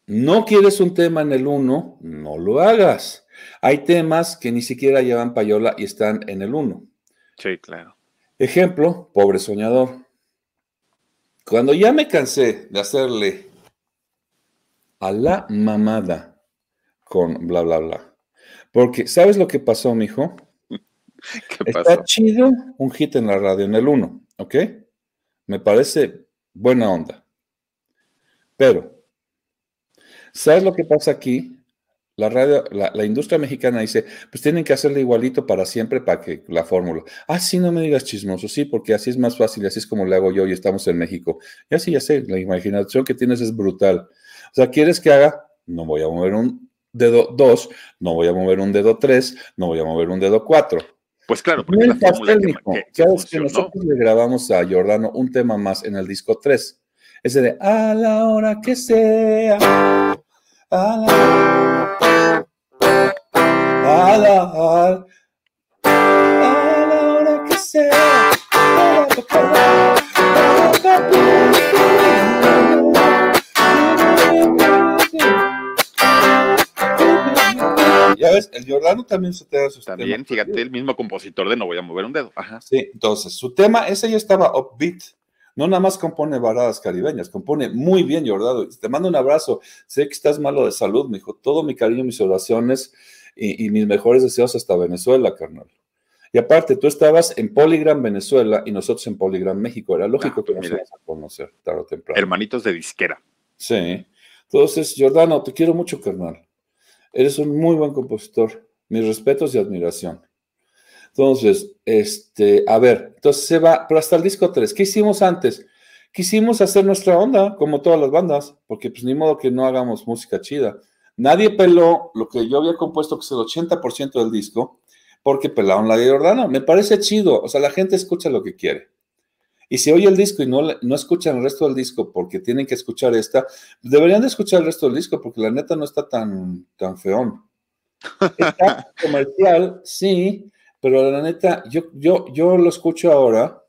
no quieres un tema en el 1, no lo hagas. Hay temas que ni siquiera llevan payola y están en el 1. Sí, claro. Ejemplo, pobre soñador. Cuando ya me cansé de hacerle a la mamada con bla, bla, bla. Porque, ¿sabes lo que pasó, mijo? Está chido un hit en la radio, en el 1, ¿ok? Me parece buena onda. Pero, ¿sabes lo que pasa aquí? La radio, la, industria mexicana dice, pues tienen que hacerle igualito para siempre para que la fórmula. Ah, sí, no me digas chismoso, sí, porque así es más fácil, así es como le hago yo y estamos en México. Ya sí, ya sé, la imaginación que tienes es brutal. O sea, ¿quieres que haga? No voy a mover un dedo 2, no voy a mover un dedo 3, no voy a mover un dedo 4. Pues claro, porque pastel, que, Sabes que nosotros le grabamos a Jordano un tema más en el disco 3. Ese de a la hora que sea. A la, a la, a la hora que sea. Ya ves, el Jordano también se te da sus También, fíjate, el mismo compositor de No voy a mover un dedo. Ajá. Sí, entonces, su tema, ese ya estaba upbeat. No nada más compone baladas caribeñas, compone muy bien Jordano. Te mando un abrazo. Sé que estás malo de salud, me dijo. Todo mi cariño, mis oraciones y, mis mejores deseos hasta Venezuela, carnal. Y aparte, tú estabas en Polygram Venezuela y nosotros en Polygram México. Era lógico ah, que nos íbamos a conocer tarde o temprano. Hermanitos de disquera. Sí. Entonces, Jordano, te quiero mucho, carnal. Eres un muy buen compositor. Mis respetos y admiración. Entonces, este, a ver, entonces se va, pero hasta el disco 3, ¿qué hicimos antes? Quisimos hacer nuestra onda, como todas las bandas, porque pues ni modo que no hagamos música chida. Nadie peló lo que yo había compuesto, que es el 80% del disco, porque pelaron la de Jordano. Me parece chido, o sea, la gente escucha lo que quiere. Y si oye el disco y no, no escuchan el resto del disco porque tienen que escuchar esta, deberían de escuchar el resto del disco porque la neta no está tan, tan feón. Está comercial, sí, pero la neta, yo, yo, yo lo escucho ahora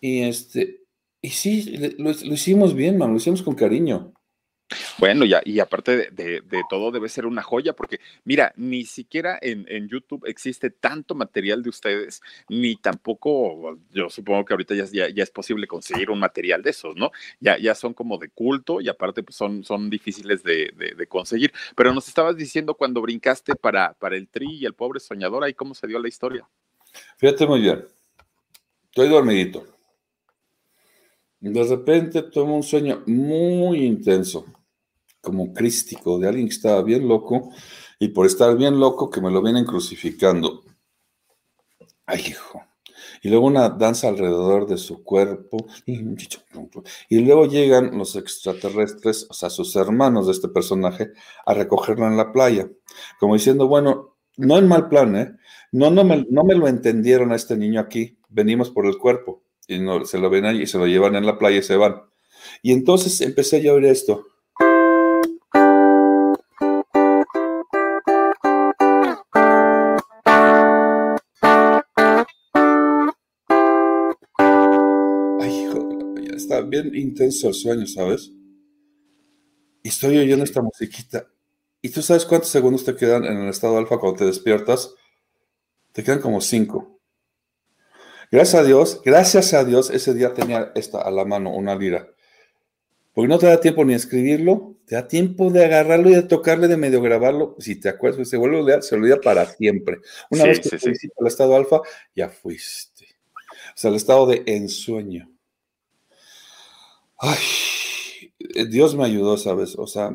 y este, y sí, lo, lo hicimos bien, man, lo hicimos con cariño. Bueno, ya, y aparte de, todo debe ser una joya, porque mira, ni siquiera en, YouTube existe tanto material de ustedes, ni tampoco, yo supongo que ahorita ya, es posible conseguir un material de esos, ¿no? Ya, ya son como de culto y aparte pues son, son difíciles de, conseguir. Pero nos estabas diciendo cuando brincaste para, para el tri y el pobre soñador, ahí cómo se dio la historia. Fíjate muy bien, estoy dormidito. De repente tomo un sueño muy intenso como crístico de alguien que estaba bien loco y por estar bien loco que me lo vienen crucificando. Ay, hijo. Y luego una danza alrededor de su cuerpo. Y luego llegan los extraterrestres, o sea, sus hermanos de este personaje, a recogerlo en la playa. Como diciendo, bueno, no en mal plan, ¿eh? No, no, me, no me lo entendieron a este niño aquí. Venimos por el cuerpo. Y no, se lo ven ahí y se lo llevan en la playa y se van. Y entonces empecé a oír esto. Bien intenso el sueño, ¿sabes? Y estoy oyendo esta musiquita. ¿Y tú sabes cuántos segundos te quedan en el estado alfa cuando te despiertas? Te quedan como cinco. Gracias a Dios, gracias a Dios, ese día tenía esta a la mano, una lira. Porque no te da tiempo ni escribirlo, te da tiempo de agarrarlo y de tocarle, de medio grabarlo. Si te acuerdas, se vuelve a olvidar, se olvida para siempre. Una vez que sí, al estado alfa, ya fuiste. O sea, el estado de ensueño. Ay, eh, Dios me ayudó, ¿sabes? O sea,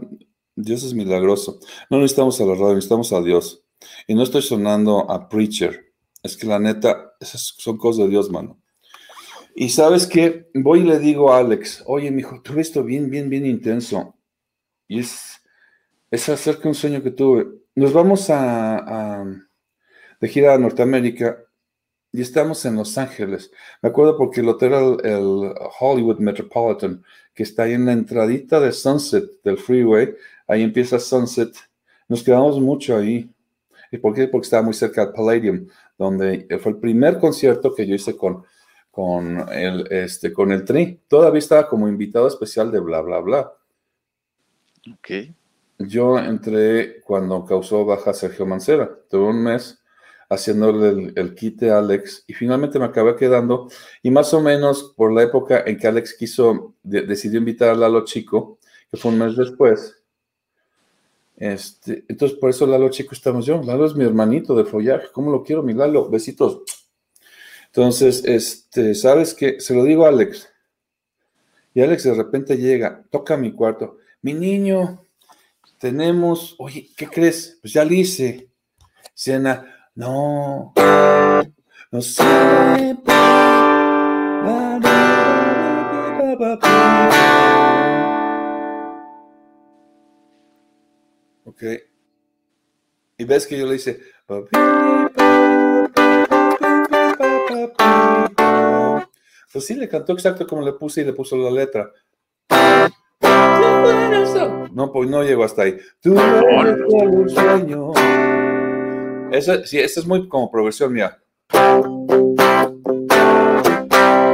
Dios es milagroso. No necesitamos a la radio, necesitamos a Dios. Y no estoy sonando a preacher. Es que la neta, esas son cosas de Dios, mano. Y sabes qué, voy y le digo a Alex, oye, mijo, tuve esto bien, bien, bien intenso. Y es, es acerca de un sueño que tuve. Nos vamos a, a de gira a Norteamérica y estamos en Los Ángeles. Me acuerdo porque el hotel era el, Hollywood Metropolitan, que está ahí en la entradita de Sunset, del freeway. Ahí empieza Sunset. Nos quedamos mucho ahí. ¿Y por qué? Porque estaba muy cerca del Palladium, donde fue el primer concierto que yo hice con, con, el, este, con el Tri. Todavía estaba como invitado especial de bla, bla, bla. Ok. Yo entré cuando causó baja Sergio Mancera. Tuve un mes haciéndole el, el, quite a Alex y finalmente me acabé quedando y más o menos por la época en que Alex quiso, decidió invitar a Lalo Chico, que fue un mes después. Este, entonces por eso Lalo Chico estamos yo. Lalo es mi hermanito de follaje. ¿Cómo lo quiero, mi Lalo? Besitos. Entonces, este, ¿sabes qué? Se lo digo a Alex. Y Alex de repente llega, toca mi cuarto. Mi niño, tenemos, oye, ¿qué crees? Pues ya le hice. Cena, no, no sé. Ok, Y ves que yo le hice. Pues sí, le cantó exacto como le puse y le puso la letra. No, pues no llegó hasta ahí. Tú eres un sueño. Esa, sí, esa es muy como progresión mía.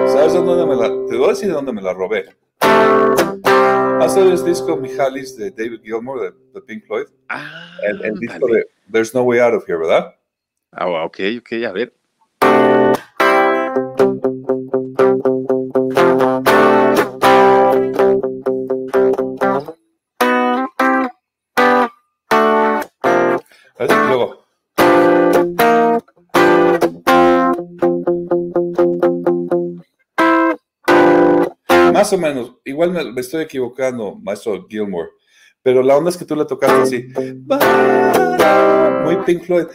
¿Sabes dónde me la.? Te voy a decir de dónde me la robé. ¿Has oído el disco Mijalis de David Gilmour de, de Pink Floyd? Ah, El, el disco de There's No Way Out of Here, ¿verdad? Ah, ok, ok, a ver. Más o menos, igual me, me estoy equivocando, maestro Gilmore, pero la onda es que tú le tocaste así. Muy Pink Floyd.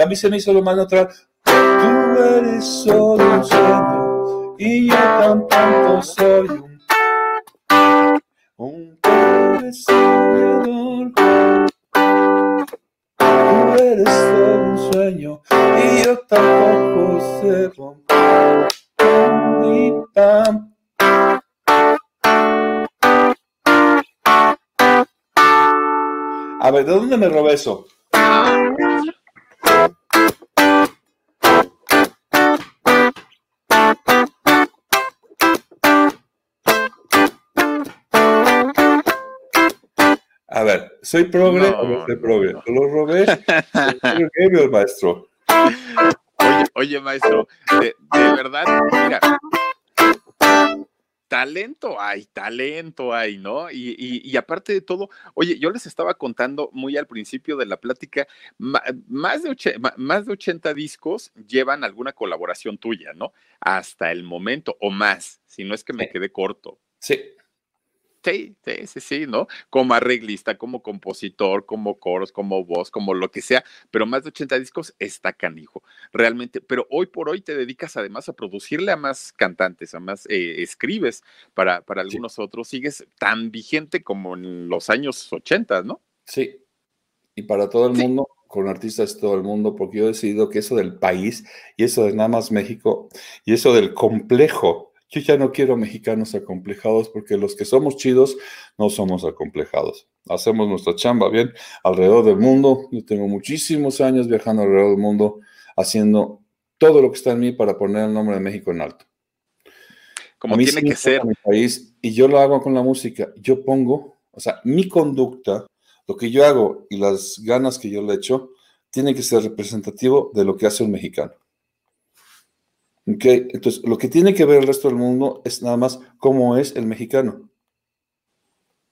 A mí se me hizo lo más natural. Tú eres solo un sueño y yo tampoco soy un un pobre soñador. Tú eres solo un sueño y yo tampoco sé romper A ver, ¿de dónde me robé eso? A ver, ¿soy progre o no No, soy no, progre? no. ¿Te lo robé? ¿Qué vio el maestro? Oye, maestro, de, de verdad, mira, talento hay, talento hay, ¿no? Y, y- y aparte de todo, oye, yo les estaba contando muy al principio de la plática, más, de ma- más de 80 discos llevan alguna colaboración tuya, ¿no? Hasta el momento, o más, si no es que me Sí. quedé corto. Sí, Sí, sí, sí, sí, ¿no? Como arreglista, como compositor, como coros, como voz, como lo que sea, pero más de 80 discos está canijo, realmente. Pero hoy por hoy te dedicas además a producirle a más cantantes, a más eh, escribes para, para algunos otros, sigues tan vigente como en los años 80, ¿no? sí. Y para todo el Sí. mundo, con artistas de todo el mundo, porque yo he decidido que eso del país y eso de nada más México y eso del complejo, yo ya no quiero mexicanos acomplejados porque los que somos chidos no somos acomplejados. Hacemos nuestra chamba bien alrededor del mundo. Yo tengo muchísimos años viajando alrededor del mundo haciendo todo lo que está en mí para poner el nombre de México en alto. Como tiene que ser. mi país y yo lo hago con la música. Yo pongo, o sea, mi conducta, lo que yo hago y las ganas que yo le echo, tiene que ser representativo de lo que hace un mexicano. ¿Ok? Entonces, lo que tiene que ver el resto del mundo es nada más cómo es el mexicano.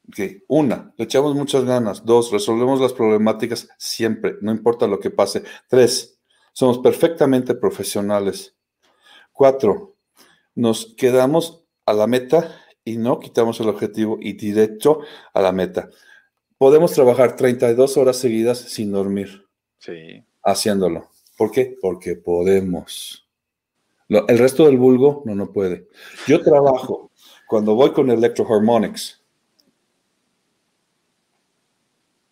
¿Ok? Una, le echamos muchas ganas. Dos, resolvemos las problemáticas siempre, no importa lo que pase. Tres, somos perfectamente profesionales. Cuatro, nos quedamos a la meta y no quitamos el objetivo y directo a la meta. Podemos trabajar 32 horas seguidas sin dormir Sí. haciéndolo. ¿Por qué? Porque podemos. El resto del vulgo no, no puede. Yo trabajo cuando voy con Electroharmonics.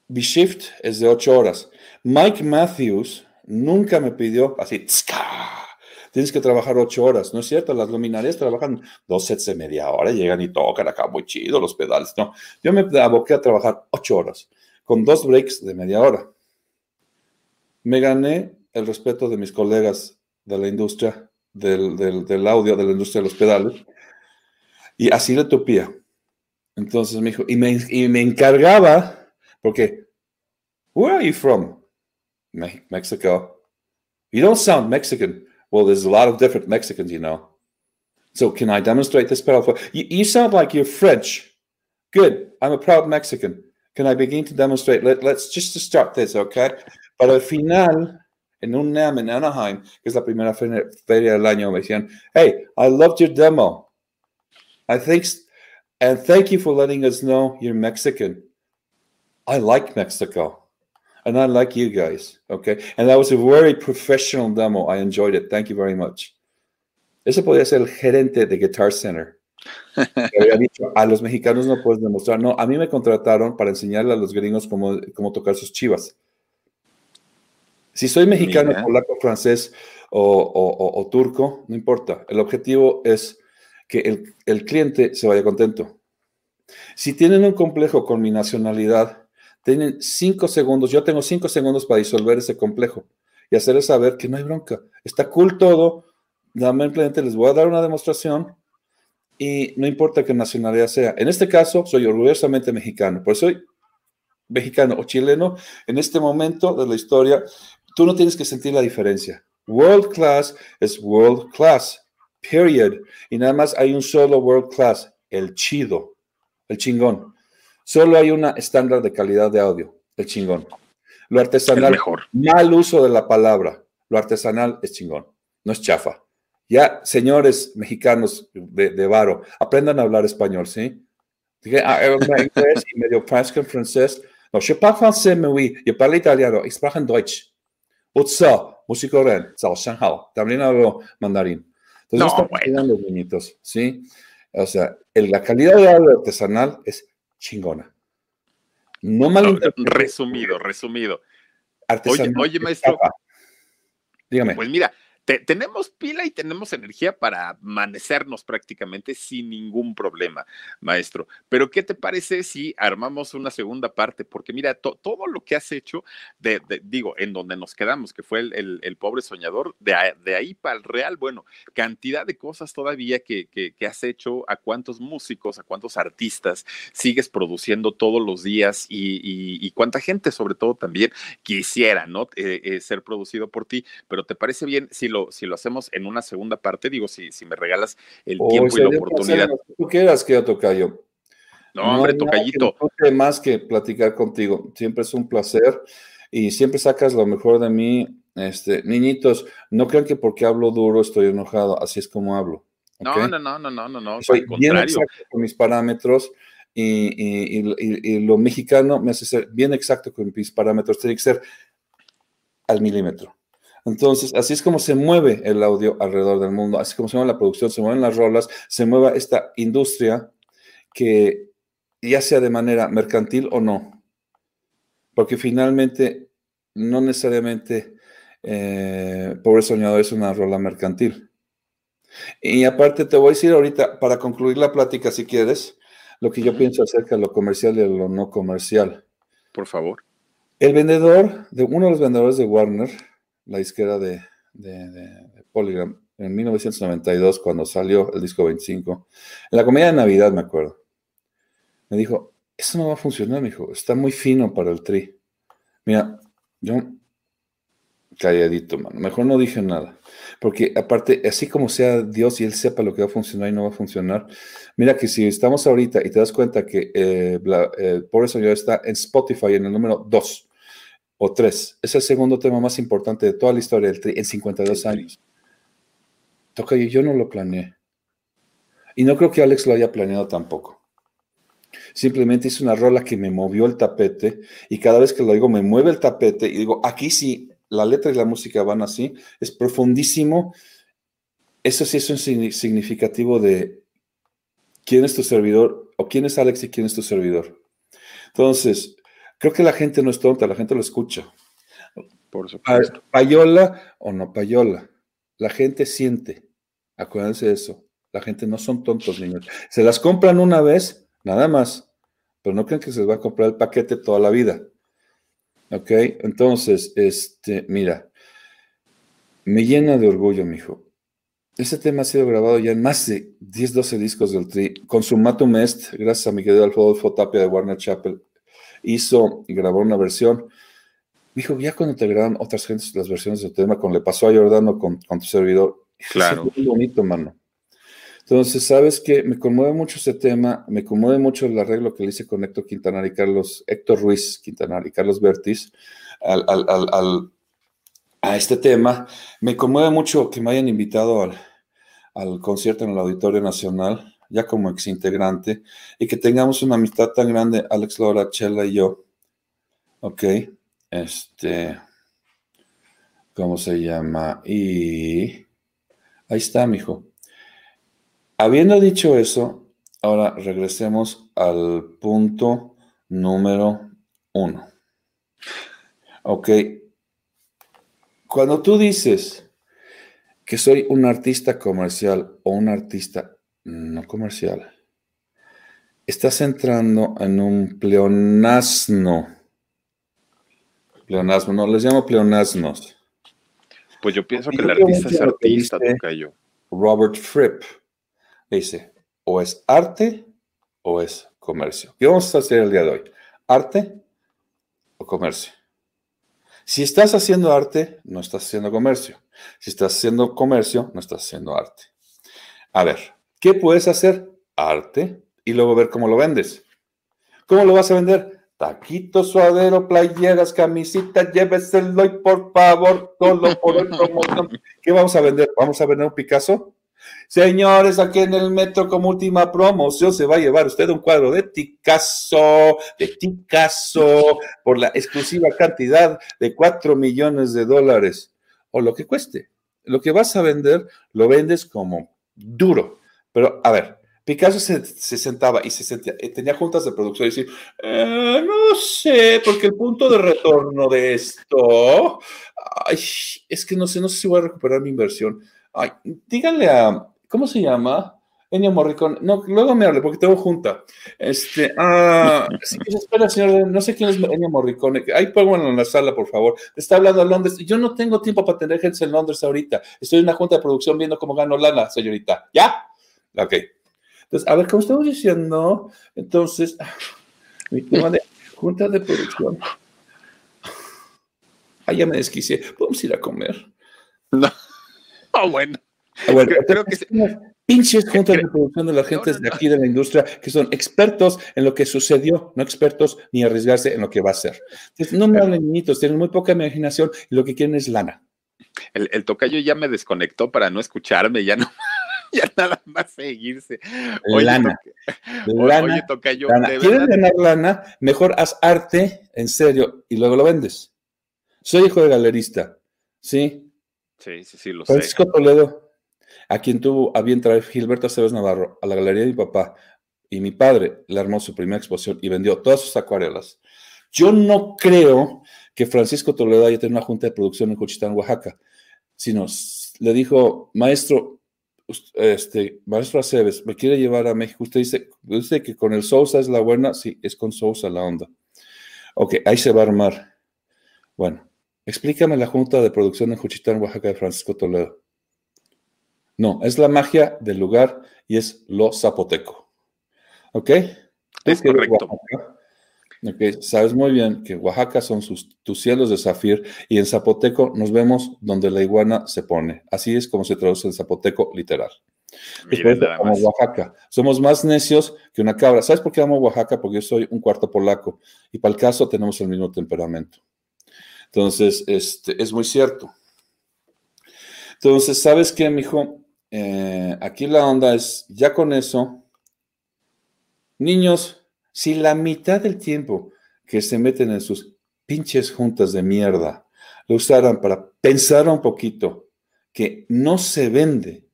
Mi shift es de 8 horas. Mike Matthews nunca me pidió así, "Tska, tienes que trabajar 8 horas. No es cierto, las luminarias trabajan dos sets de media hora, llegan y tocan acá muy chido los pedales. No, yo me aboqué a trabajar 8 horas con dos breaks de media hora me gané el respeto de mis colegas de la industria del, del- audio, de la industria de los pedales, y así le tupía. Entonces me dijo, y me, y me encargaba, porque, where are you from? Me- Mexico. You don't sound Mexican. Well, there's a lot of different Mexicans, you know. So can I demonstrate this pedal for you? You sound like you're French. Good. I'm a proud Mexican. Can I begin to demonstrate? Let, let's just to start this, okay? Para el final, en un NAM en Anaheim, que es la primera fe- feria del año, me decían, hey, I loved your demo. I think, and thank you for letting us know you're Mexican. I like Mexico. And I like you guys, okay? And that was a very professional demo. I enjoyed it. Thank you very much. Ese podría ser el gerente de Guitar Center. había dicho, a los mexicanos no puedes demostrar. No, a mí me contrataron para enseñarle a los gringos cómo, cómo tocar sus chivas. Si soy mexicano, polaco, francés o, turco, no importa. El objetivo es que el, el cliente se vaya contento. Si tienen un complejo con mi nacionalidad, tienen cinco segundos, yo tengo cinco segundos para disolver ese complejo y hacerles saber que no hay bronca. Está cool todo, lamentablemente les voy a dar una demostración y no importa qué nacionalidad sea. En este caso, soy orgullosamente mexicano, pues soy mexicano o chileno. En este momento de la historia, tú no tienes que sentir la diferencia. World class es world class, period. Y nada más hay un solo world class, el chido, el chingón. Solo hay una estándar de calidad de audio, el chingón. Lo artesanal, mejor. mal uso de la palabra. Lo artesanal es chingón, no es chafa. Ya, señores mexicanos de, de Varo, aprendan a hablar español, ¿sí? Dije, ah, inglés y medio francés. No, je parle français, mais oui, je parle italiano, ich spreche Deutsch. Utsa, músico ren, Hao. También hablo mandarín. Entonces, no, bueno. los niñitos, ¿sí? O sea, la calidad de audio artesanal es chingona. No mal Resumido, resumido. Oye, oye, maestro. Dígame. Pues mira, tenemos pila y tenemos energía para amanecernos prácticamente sin ningún problema, maestro. Pero ¿qué te parece si armamos una segunda parte? Porque mira, todo lo que has hecho, de, digo, en donde nos quedamos, que fue el, pobre soñador, de, ahí para el real, bueno, cantidad de cosas todavía que, has hecho, a cuántos músicos, a cuántos artistas sigues produciendo todos los días y, cuánta gente sobre todo también quisiera, ¿no? Eh, eh, ser producido por ti. Pero ¿te parece bien si lo si lo hacemos en una segunda parte, digo, si, si me regalas el tiempo y la oportunidad. Tú quieras que yo tocayo. No, hombre, tocayito. No más que platicar contigo. Siempre es un placer y siempre sacas lo mejor de mí. Este, niñitos, no crean que porque hablo duro estoy enojado, así es como hablo. No, no, no, no, no, no, no. Soy bien exacto con mis parámetros y, y, lo mexicano me hace ser bien exacto con mis parámetros. Tiene que ser al milímetro. Entonces, así es como se mueve el audio alrededor del mundo, así como se mueve la producción, se mueven las rolas, se mueve esta industria que ya sea de manera mercantil o no, porque finalmente no necesariamente eh, Pobre Soñador es una rola mercantil. Y aparte te voy a decir ahorita, para concluir la plática, si quieres, lo que yo pienso acerca de lo comercial y de lo no comercial. Por favor. El vendedor, de uno de los vendedores de Warner, la disquera de, de, Polygram en 1992, cuando salió el disco 25. En la comedia de Navidad, me acuerdo. Me dijo, eso no va a funcionar, me dijo, está muy fino para el tri. Mira, yo calladito, mano. Mejor no dije nada. Porque aparte, así como sea Dios y Él sepa lo que va a funcionar y no va a funcionar, mira que si estamos ahorita y te das cuenta que eh, eh Pobre Señor está en Spotify en el número 2 o tres. Es el segundo tema más importante de toda la historia del tri en 52 años. Toca yo no lo planeé. Y no creo que Alex lo haya planeado tampoco. Simplemente hice una rola que me movió el tapete y cada vez que lo digo me mueve el tapete y digo, aquí sí, la letra y la música van así, es profundísimo. Eso sí es un significativo de quién es tu servidor o quién es Alex y quién es tu servidor. Entonces, Creo que la gente no es tonta, la gente lo escucha. Por supuesto. Payola o no payola. La gente siente. Acuérdense de eso. La gente no son tontos, niños. Se las compran una vez, nada más. Pero no creen que se les va a comprar el paquete toda la vida. ¿Ok? Entonces, este, mira, me llena de orgullo, mijo. Este tema ha sido grabado ya en más de 10, 12 discos del Tri. Consumatum Est, gracias a mi querido Alfredo Tapia de Warner Chapel hizo y grabó una versión. Dijo, ya cuando te graban otras gentes las versiones del tema, como le pasó a Jordano con, con tu servidor, claro. Es muy bonito, mano. Entonces, sabes que me conmueve mucho ese tema, me conmueve mucho el arreglo que le hice con Héctor Quintanar y Carlos, Héctor Ruiz Quintanar y Carlos Bertis al, al, al, a este tema. Me conmueve mucho que me hayan invitado al, al concierto en el Auditorio Nacional ya como exintegrante, y que tengamos una amistad tan grande, Alex Laura, Chela y yo. Ok, este, ¿cómo se llama? Y ahí está, mijo. Habiendo dicho eso, ahora regresemos al punto número uno. Ok. Cuando tú dices que soy un artista comercial o un artista no comercial, estás entrando en un pleonasmo. Pleonasmo, no, les llamo pleonasmos. Pues yo pienso que el artista es artista, yo. Robert Fripp dice, o es arte o es comercio. ¿Qué vamos a hacer el día de hoy? ¿Arte o comercio? Si estás haciendo arte, no estás haciendo comercio. Si estás haciendo comercio, no estás haciendo arte. A ver, ¿qué puedes hacer? Arte y luego ver cómo lo vendes. ¿Cómo lo vas a vender? Taquito, suadero, playeras, camisita, lléveselo y por favor, todo por el promoción. ¿Qué vamos a vender? ¿Vamos a vender un Picasso? Señores, aquí en el metro como última promoción se va a llevar usted un cuadro de Picasso, de Picasso, por la exclusiva cantidad de 4 millones de dólares, o lo que cueste. Lo que vas a vender, lo vendes como duro. Pero, a ver, Picasso se, sentaba y se sentía, eh, tenía juntas de producción y decía, eh, no sé, porque el punto de retorno de esto, es que no sé, no sé si voy a recuperar mi inversión. Ay, díganle a, ¿cómo se llama? Ennio Morricone. No, luego me hable porque tengo junta. Este, ah, sí, espera, señor, no sé quién es Ennio Morricone. Ahí pónganlo en la sala, por favor. Está hablando a Londres. Yo no tengo tiempo para tener gente en Londres ahorita. Estoy en una junta de producción viendo cómo gano lana, señorita. ¿Ya? Ok. Entonces, a ver, como estamos diciendo, entonces, mi tema de junta de producción. Ah, ya me desquicié. Podemos ir a comer. No. Oh, bueno. Ah, bueno, creo, que pinches juntas de producción de la gente de aquí de la industria que son expertos en lo que sucedió, no expertos ni arriesgarse en lo que va a ser. Entonces, no me hablen niñitos, tienen muy poca imaginación y lo que quieren es lana. El, el tocayo ya me desconectó para no escucharme, ya no. Ya nada más seguirse. Oye, lana. lana, tocayo, ¿Quieres ganar lana? Mejor haz arte en serio y luego lo vendes. Soy hijo de galerista, ¿sí? Sí, sí, sí, lo Francisco Toledo, a quien tuvo a bien traer Gilberto Aceves Navarro a la galería de mi papá y mi padre le armó su primera exposición y vendió todas sus acuarelas. Yo no creo que Francisco Toledo haya tenido una junta de producción en Cochitán, Oaxaca, sino le dijo, maestro, este, maestro Aceves, me quiere llevar a México. Usted dice, dice que con el Sousa es la buena. Sí, es con Sousa la onda. Ok, ahí se va a armar. Bueno, explícame la junta de producción en Juchitán, Oaxaca de Francisco Toledo. No, es la magia del lugar y es lo zapoteco. ¿Ok? Es correcto. Okay, sabes muy bien que Oaxaca son sus, tus cielos de zafir y en zapoteco nos vemos donde la iguana se pone. Así es como se traduce en zapoteco literal. como Oaxaca. Somos más necios que una cabra. ¿Sabes por qué amo Oaxaca? Porque yo soy un cuarto polaco y para el caso tenemos el mismo temperamento. Entonces, este, es muy cierto. Entonces, ¿sabes qué, mijo? Eh, aquí la onda es, ya con eso, niños, si la mitad del tiempo que se meten en sus pinches juntas de mierda lo usaran para pensar un poquito que no se vende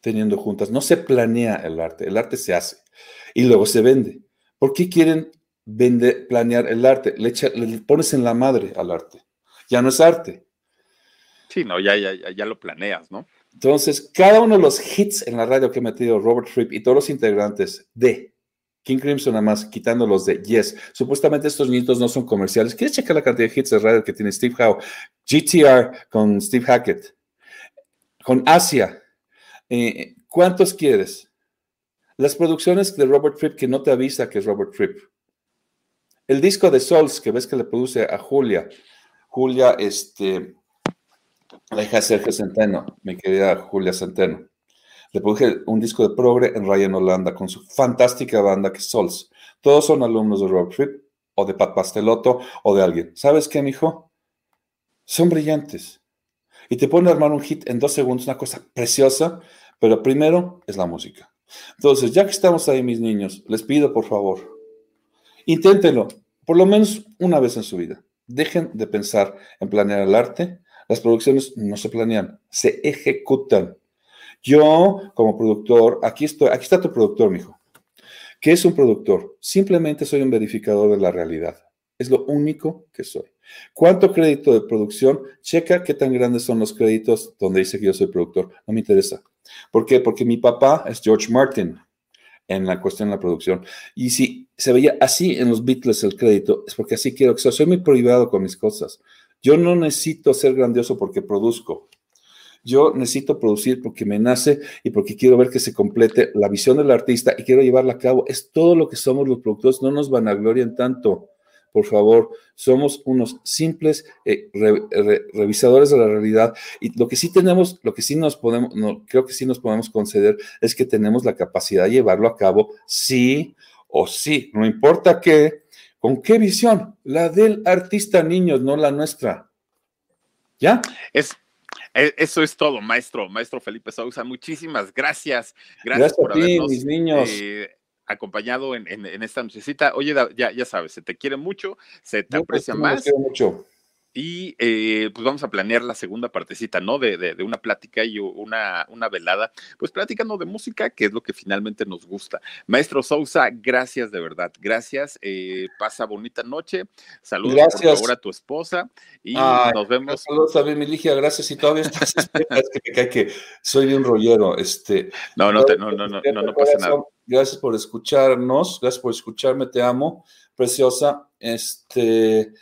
teniendo juntas, no se planea el arte, el arte se hace y luego se vende. ¿Por qué quieren vender, planear el arte? Le, pones en la madre al arte. Ya no es arte. Sí, no, ya, ya, ya lo planeas, ¿no? Entonces, cada uno de los hits en la radio que ha metido Robert Fripp y todos los integrantes de King Crimson nada más, quitando los de Yes. Supuestamente estos niños no son comerciales. ¿Quieres checar la cantidad de hits de radio que tiene Steve Howe? GTR con Steve Hackett. Con Asia. Eh, ¿Cuántos quieres? Las producciones de Robert Fripp que no te avisa que es Robert Fripp. El disco de Souls que ves que le produce a Julia. Julia, este, la hija Sergio Centeno, mi querida Julia Centeno. Le produje un disco de progre en Ryan Holanda con su fantástica banda que es Souls. Todos son alumnos de Trip o de Pat Pastelotto o de alguien. ¿Sabes qué, mijo? Son brillantes. Y te pueden armar un hit en dos segundos, una cosa preciosa, pero primero es la música. Entonces, ya que estamos ahí, mis niños, les pido por favor, inténtenlo, por lo menos una vez en su vida. Dejen de pensar en planear el arte. Las producciones no se planean, se ejecutan. Yo, como productor, aquí estoy, aquí está tu productor, mijo. ¿Qué es un productor? Simplemente soy un verificador de la realidad. Es lo único que soy. ¿Cuánto crédito de producción? Checa qué tan grandes son los créditos donde dice que yo soy productor. No me interesa. ¿Por qué? Porque mi papá es George Martin en la cuestión de la producción. Y si se veía así en los Beatles el crédito, es porque así quiero que sea. Soy muy privado con mis cosas. Yo no necesito ser grandioso porque produzco. Yo necesito producir porque me nace y porque quiero ver que se complete la visión del artista y quiero llevarla a cabo. Es todo lo que somos los productores. No nos vanaglorian tanto por favor, somos unos simples eh, revisadores de la realidad y lo que sí tenemos, lo que sí nos podemos, no, creo que sí nos podemos conceder es que tenemos la capacidad de llevarlo a cabo sí o sí, no importa qué, con qué visión, la del artista niños, no la nuestra. ¿Ya? Es, eso es todo, maestro, maestro Felipe Sousa. Muchísimas gracias. Gracias, por a ti, mis niños. Eh, acompañado en, esta nochecita. Oye, ya, ya sabes, se te quiere mucho, se te aprecia más. mucho. Y eh, pues vamos a planear la segunda partecita, ¿no? De, de, una plática y una, una, velada, pues platicando de música, que es lo que finalmente nos gusta. Maestro Sousa, gracias de verdad, gracias. Eh, pasa bonita noche. Saludos gracias. por favor a tu esposa y nos vemos. Saludos a mi Miligia, gracias. Y todavía estás es que me cae que soy un rollero. Este, no, no, no, no, no, no, no pasa nada. Gracias por escucharnos, gracias por escucharme, te amo, preciosa. Este,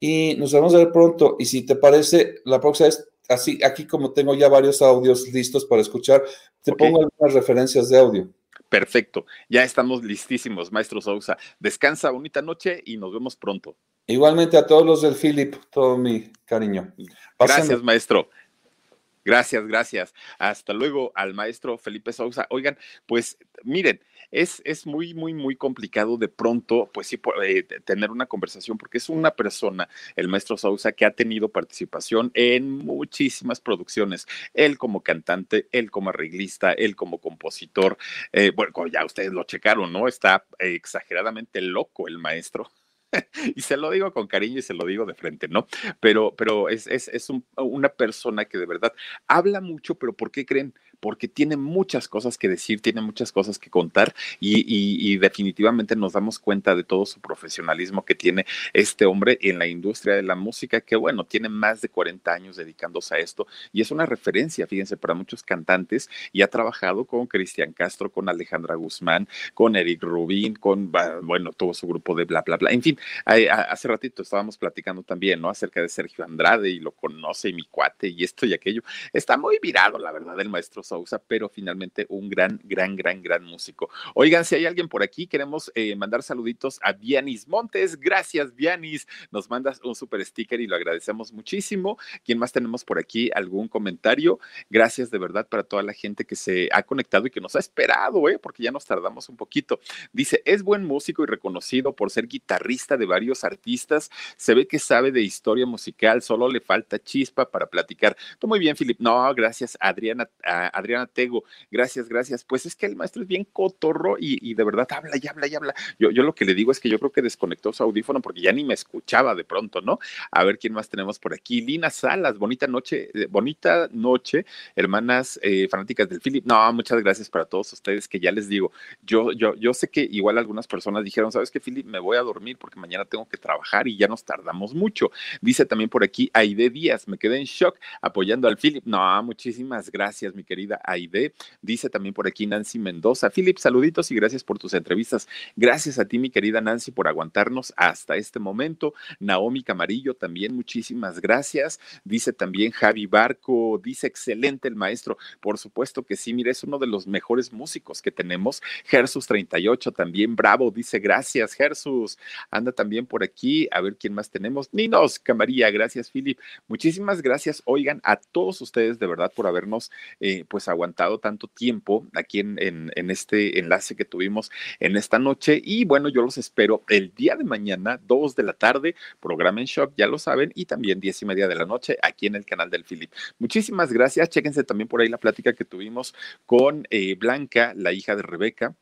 y nos vemos a ver pronto. Y si te parece, la próxima es así, aquí como tengo ya varios audios listos para escuchar, te pongo algunas referencias de audio. Perfecto, ya estamos listísimos, maestro Sousa. Descansa, bonita noche y nos vemos pronto. Igualmente a todos los del Philip, todo mi cariño. Gracias, maestro. Gracias, gracias. Hasta luego al maestro Felipe Sousa. Oigan, pues miren, es, es muy, muy, muy complicado de pronto, pues sí, eh, tener una conversación, porque es una persona, el maestro Sousa, que ha tenido participación en muchísimas producciones. Él como cantante, él como arreglista, él como compositor. Eh, bueno, ya ustedes lo checaron, ¿no? Está exageradamente loco el maestro. y se lo digo con cariño y se lo digo de frente, ¿no? Pero, pero es, es, es una persona que de verdad habla mucho, pero ¿por qué creen? Porque tiene muchas cosas que decir, tiene muchas cosas que contar y, definitivamente nos damos cuenta de todo su profesionalismo que tiene este hombre en la industria de la música, que bueno, tiene más de 40 años dedicándose a esto y es una referencia, fíjense, para muchos cantantes y ha trabajado con Cristian Castro, con Alejandra Guzmán, con Eric Rubín, con, bueno, todo su grupo de bla, bla, bla. En fin, hace ratito estábamos platicando también, ¿no? Acerca de Sergio Andrade y lo conoce y mi cuate y esto y aquello. Está muy virado, la verdad, el maestro Sousa, pero finalmente un gran, gran, gran, gran músico. Oigan, si hay alguien por aquí, queremos eh, mandar saluditos a Vianis Montes. Gracias, Vianis. Nos mandas un super sticker y lo agradecemos muchísimo. ¿Quién más tenemos por aquí? ¿Algún comentario? Gracias de verdad para toda la gente que se ha conectado y que nos ha esperado, ¿eh? porque ya nos tardamos un poquito. Dice, es buen músico y reconocido por ser guitarrista de varios artistas. Se ve que sabe de historia musical, solo le falta chispa para platicar. Tú muy bien, Filip. No, gracias, Adriana. Adriana Tego, gracias, gracias. Pues es que el maestro es bien cotorro y, de verdad habla y habla y habla. Yo, yo lo que le digo es que yo creo que desconectó su audífono porque ya ni me escuchaba de pronto, ¿no? A ver quién más tenemos por aquí. Lina Salas, bonita noche, eh, bonita noche, hermanas eh, fanáticas del Philip. No, muchas gracias para todos ustedes que ya les digo, yo, yo, yo sé que igual algunas personas dijeron, ¿sabes qué, Philip? Me voy a dormir porque mañana tengo que trabajar y ya nos tardamos mucho. Dice también por aquí Aide Díaz, me quedé en shock apoyando al Philip. No, muchísimas gracias, mi Aide. Dice también por aquí Nancy Mendoza. Philip, saluditos y gracias por tus entrevistas. Gracias a ti, mi querida Nancy, por aguantarnos hasta este momento. Naomi Camarillo también, muchísimas gracias. Dice también Javi Barco, dice excelente el maestro. Por supuesto que sí, mire, es uno de los mejores músicos que tenemos. Gersus 38 también, bravo, dice gracias, Gersus. Anda también por aquí, a ver quién más tenemos. Ninos Camarilla, gracias, Philip. Muchísimas gracias, oigan, a todos ustedes de verdad por habernos, eh, pues, aguantado tanto tiempo aquí en, en, este enlace que tuvimos en esta noche. Y bueno, yo los espero el día de mañana, 2 de la tarde, programa en shock, ya lo saben, y también 10 y media de la noche aquí en el canal del Philip. Muchísimas gracias. Chéquense también por ahí la plática que tuvimos con eh, Blanca, la hija de Rebeca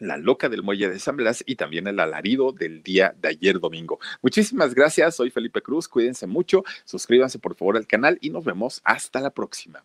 la loca del muelle de San Blas y también el alarido del día de ayer domingo. Muchísimas gracias, soy Felipe Cruz, cuídense mucho, suscríbanse por favor al canal y nos vemos hasta la próxima.